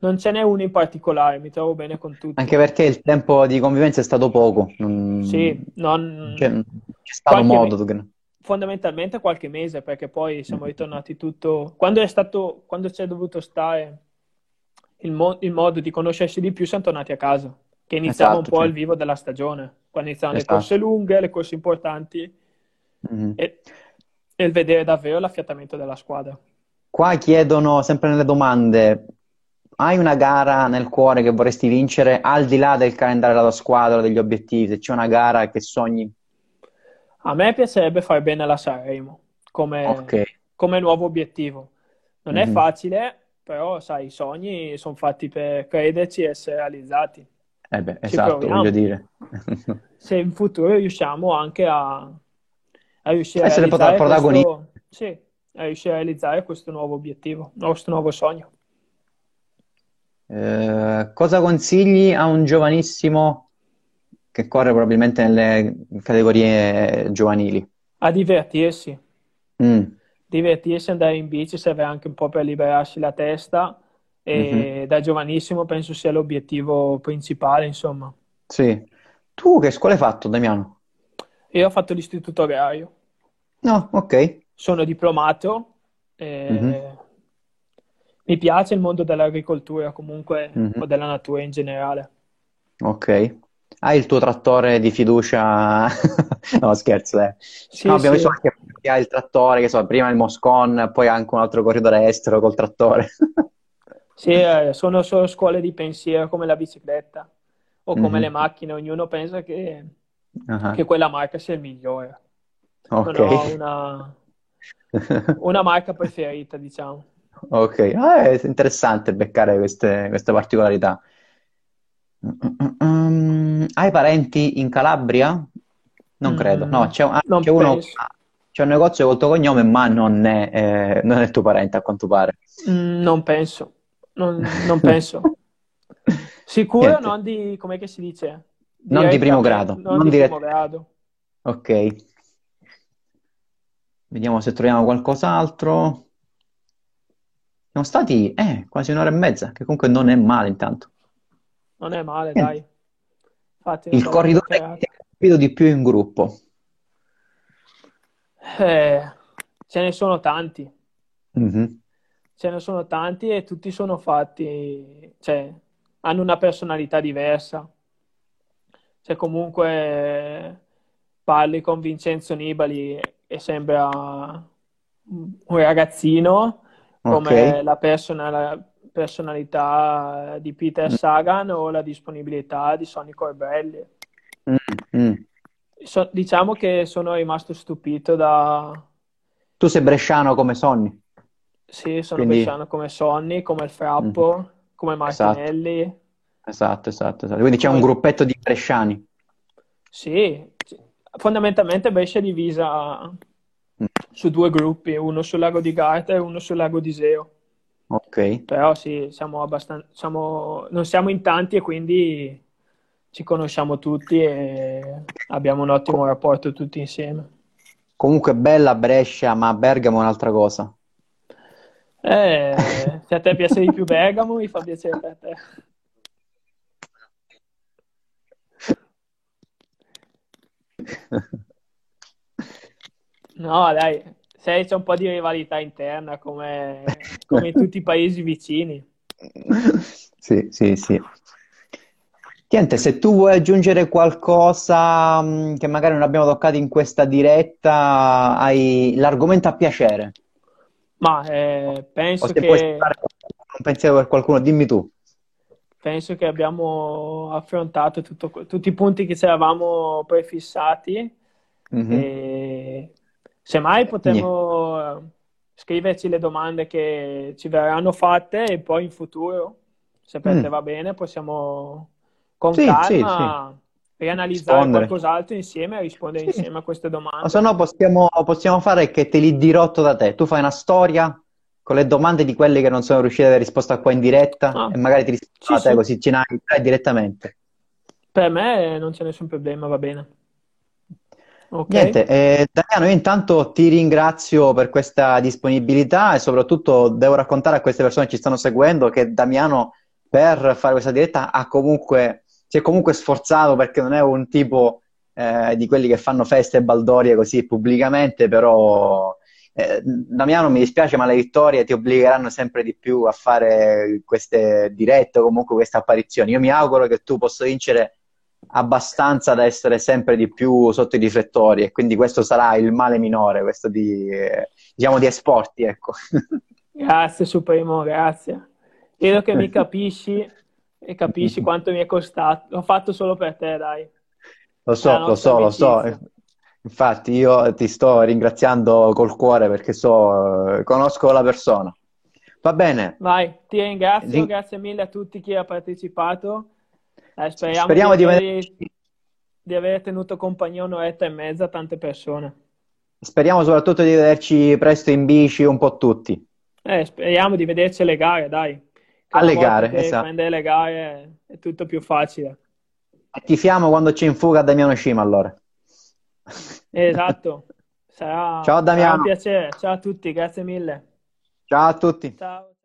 non ce n'è uno in particolare, mi trovo bene con tutti. Anche perché il tempo di convivenza è stato poco, non Sì, non c'è, non c'è stato qualche me- modo. fondamentalmente qualche mese, perché poi siamo ritornati tutto... Quando è stato, quando c'è dovuto stare il, mo- il modo di conoscersi di più, siamo tornati a casa, che iniziava un Esatto, po' sì. il vivo della stagione, quando iniziavano le Esatto. corse lunghe, le corse importanti Mhm. e, e vedere davvero l'affiatamento della squadra. Qua chiedono sempre nelle domande, hai una gara nel cuore che vorresti vincere al di là del calendario della squadra, degli obiettivi? Se c'è una gara che sogni? A me piacerebbe fare bene alla Sanremo come, Ok. come nuovo obiettivo. Non è Mhm. facile, però sai, i sogni sono fatti per crederci e essere realizzati. Eh beh, esatto, voglio dire. Se in futuro riusciamo anche a, a riuscire a Essere protagonisti. questo, sì, a riuscire a realizzare questo nuovo obiettivo, questo nuovo sogno. Eh, cosa consigli a un giovanissimo che corre probabilmente nelle categorie giovanili? A divertirsi, Mm, divertirsi, andare in bici serve anche un po' per liberarsi la testa e da giovanissimo penso sia l'obiettivo principale, insomma. Sì. Tu che scuola hai fatto, Damiano? Io ho fatto l'istituto agrario, No, ok. sono diplomato e Mhm. mi piace il mondo dell'agricoltura comunque Mhm. o della natura in generale. Ok. Hai il tuo trattore di fiducia? No, scherzo, eh. Sì, No, abbiamo sì. visto anche che hai il trattore, che so, prima il Moscon, poi anche un altro corridore estero col trattore. Sì, eh, sono solo scuole di pensiero come la bicicletta o come Mhm. le macchine, ognuno pensa che, Ah, che quella marca sia il migliore. Non Ok. ho una, una marca preferita, diciamo. Ok, ah, è interessante beccare queste, queste particolarità. Mm, hai parenti in Calabria? Non credo. Mm, No, c'è un, ah, non c'è uno, penso. c'è un negozio col tuo cognome, ma non è, eh, non è tuo parente, a quanto pare. Mm, non penso, non, non penso. Sicuro Niente. non di, come si dice? Non di primo Direttamente, grado, non non di dirett- primo grado. Ok. Vediamo se troviamo qualcos'altro. Siamo stati, eh, quasi un'ora e mezza, che comunque non è male intanto. Non è male, Niente. dai. Una Il corridore che colpito di più in gruppo. Eh, ce ne sono tanti. Mhm. Ce ne sono tanti e tutti sono fatti, cioè, hanno una personalità diversa. Cioè, comunque parli con Vincenzo Nibali e sembra un ragazzino, come Ok. la persona- personalità di Peter Sagan o la disponibilità di Sonny Corbelli. Mm, mm. So- diciamo che sono rimasto stupito da... Tu sei bresciano come Sonny. Sì, sono Quindi- bresciano come Sonny, come il Frappo, come Esatto. Martinelli. Esatto, esatto, esatto. Quindi c'è un gruppetto di bresciani. Sì, fondamentalmente Brescia è divisa Mm. su due gruppi, uno sul lago di Garda e uno sul lago di Iseo. Ok. Però sì, siamo abbastanza, siamo, non siamo in tanti e quindi ci conosciamo tutti e abbiamo un ottimo rapporto tutti insieme. Comunque bella Brescia, ma Bergamo è un'altra cosa. Eh, se a te piace di più Bergamo, mi fa piacere per te. No, dai, se c'è un po' di rivalità interna come, come in tutti i paesi vicini. Sì, sì, sì. Niente, se tu vuoi aggiungere qualcosa mh, che magari non abbiamo toccato in questa diretta, hai l'argomento a piacere. Ma eh, O penso se puoi che, sparare un pensiero per qualcuno, dimmi tu. penso che abbiamo affrontato tutto- tutti i punti che ci eravamo prefissati Mhm. e semmai Niente. potremmo eh, scriverci le domande che ci verranno fatte e poi in futuro, se per te Mm. va bene, possiamo con Sì, sì, sì. Calma rianalizzare Rispondere. qualcos'altro insieme e rispondere Sì. insieme a queste O se domande. no possiamo, possiamo fare che te li dirotto da te. Tu fai una storia con le domande di quelli che non sono riusciti ad avere risposta qua in diretta Ah, e magari ti rispondo sì, a te sì, così ce n'hai direttamente. per me non c'è nessun problema, va bene. Ok? Niente, eh, Damiano, io intanto ti ringrazio per questa disponibilità e soprattutto devo raccontare a queste persone che ci stanno seguendo che Damiano per fare questa diretta ha comunque, si è comunque sforzato perché non è un tipo eh, di quelli che fanno feste e baldorie così pubblicamente, però eh, Damiano mi dispiace, ma le vittorie ti obbligheranno sempre di più a fare queste dirette o comunque queste apparizioni. Io mi auguro che tu possa vincere abbastanza da essere sempre di più sotto i riflettori e quindi questo sarà il male minore, questo di, eh, diciamo, di esporti, ecco. Grazie, Supremo, grazie. Vedo che mi capisci e capisci quanto mi è costato. L'ho fatto solo per te, dai. Lo so, lo so, lo so. amicizia. Infatti io ti sto ringraziando col cuore perché so, eh, conosco la persona. Va bene, Vai, ti ringrazio, Rin- grazie mille a tutti chi ha partecipato. Dai, speriamo di speriamo di aver, vederci, di aver tenuto compagnia un'oretta e mezza a tante persone. speriamo soprattutto di vederci presto in bici un po' tutti. Eh, speriamo di vederci alle gare, dai. Alle gare, esatto. prende le gare è tutto più facile. E tifiamo quando c'è in fuga Damiano Cima allora. Esatto, sarà, Ciao sarà un Damiano, piacere. Ciao a tutti, grazie mille. ciao a tutti. Ciao.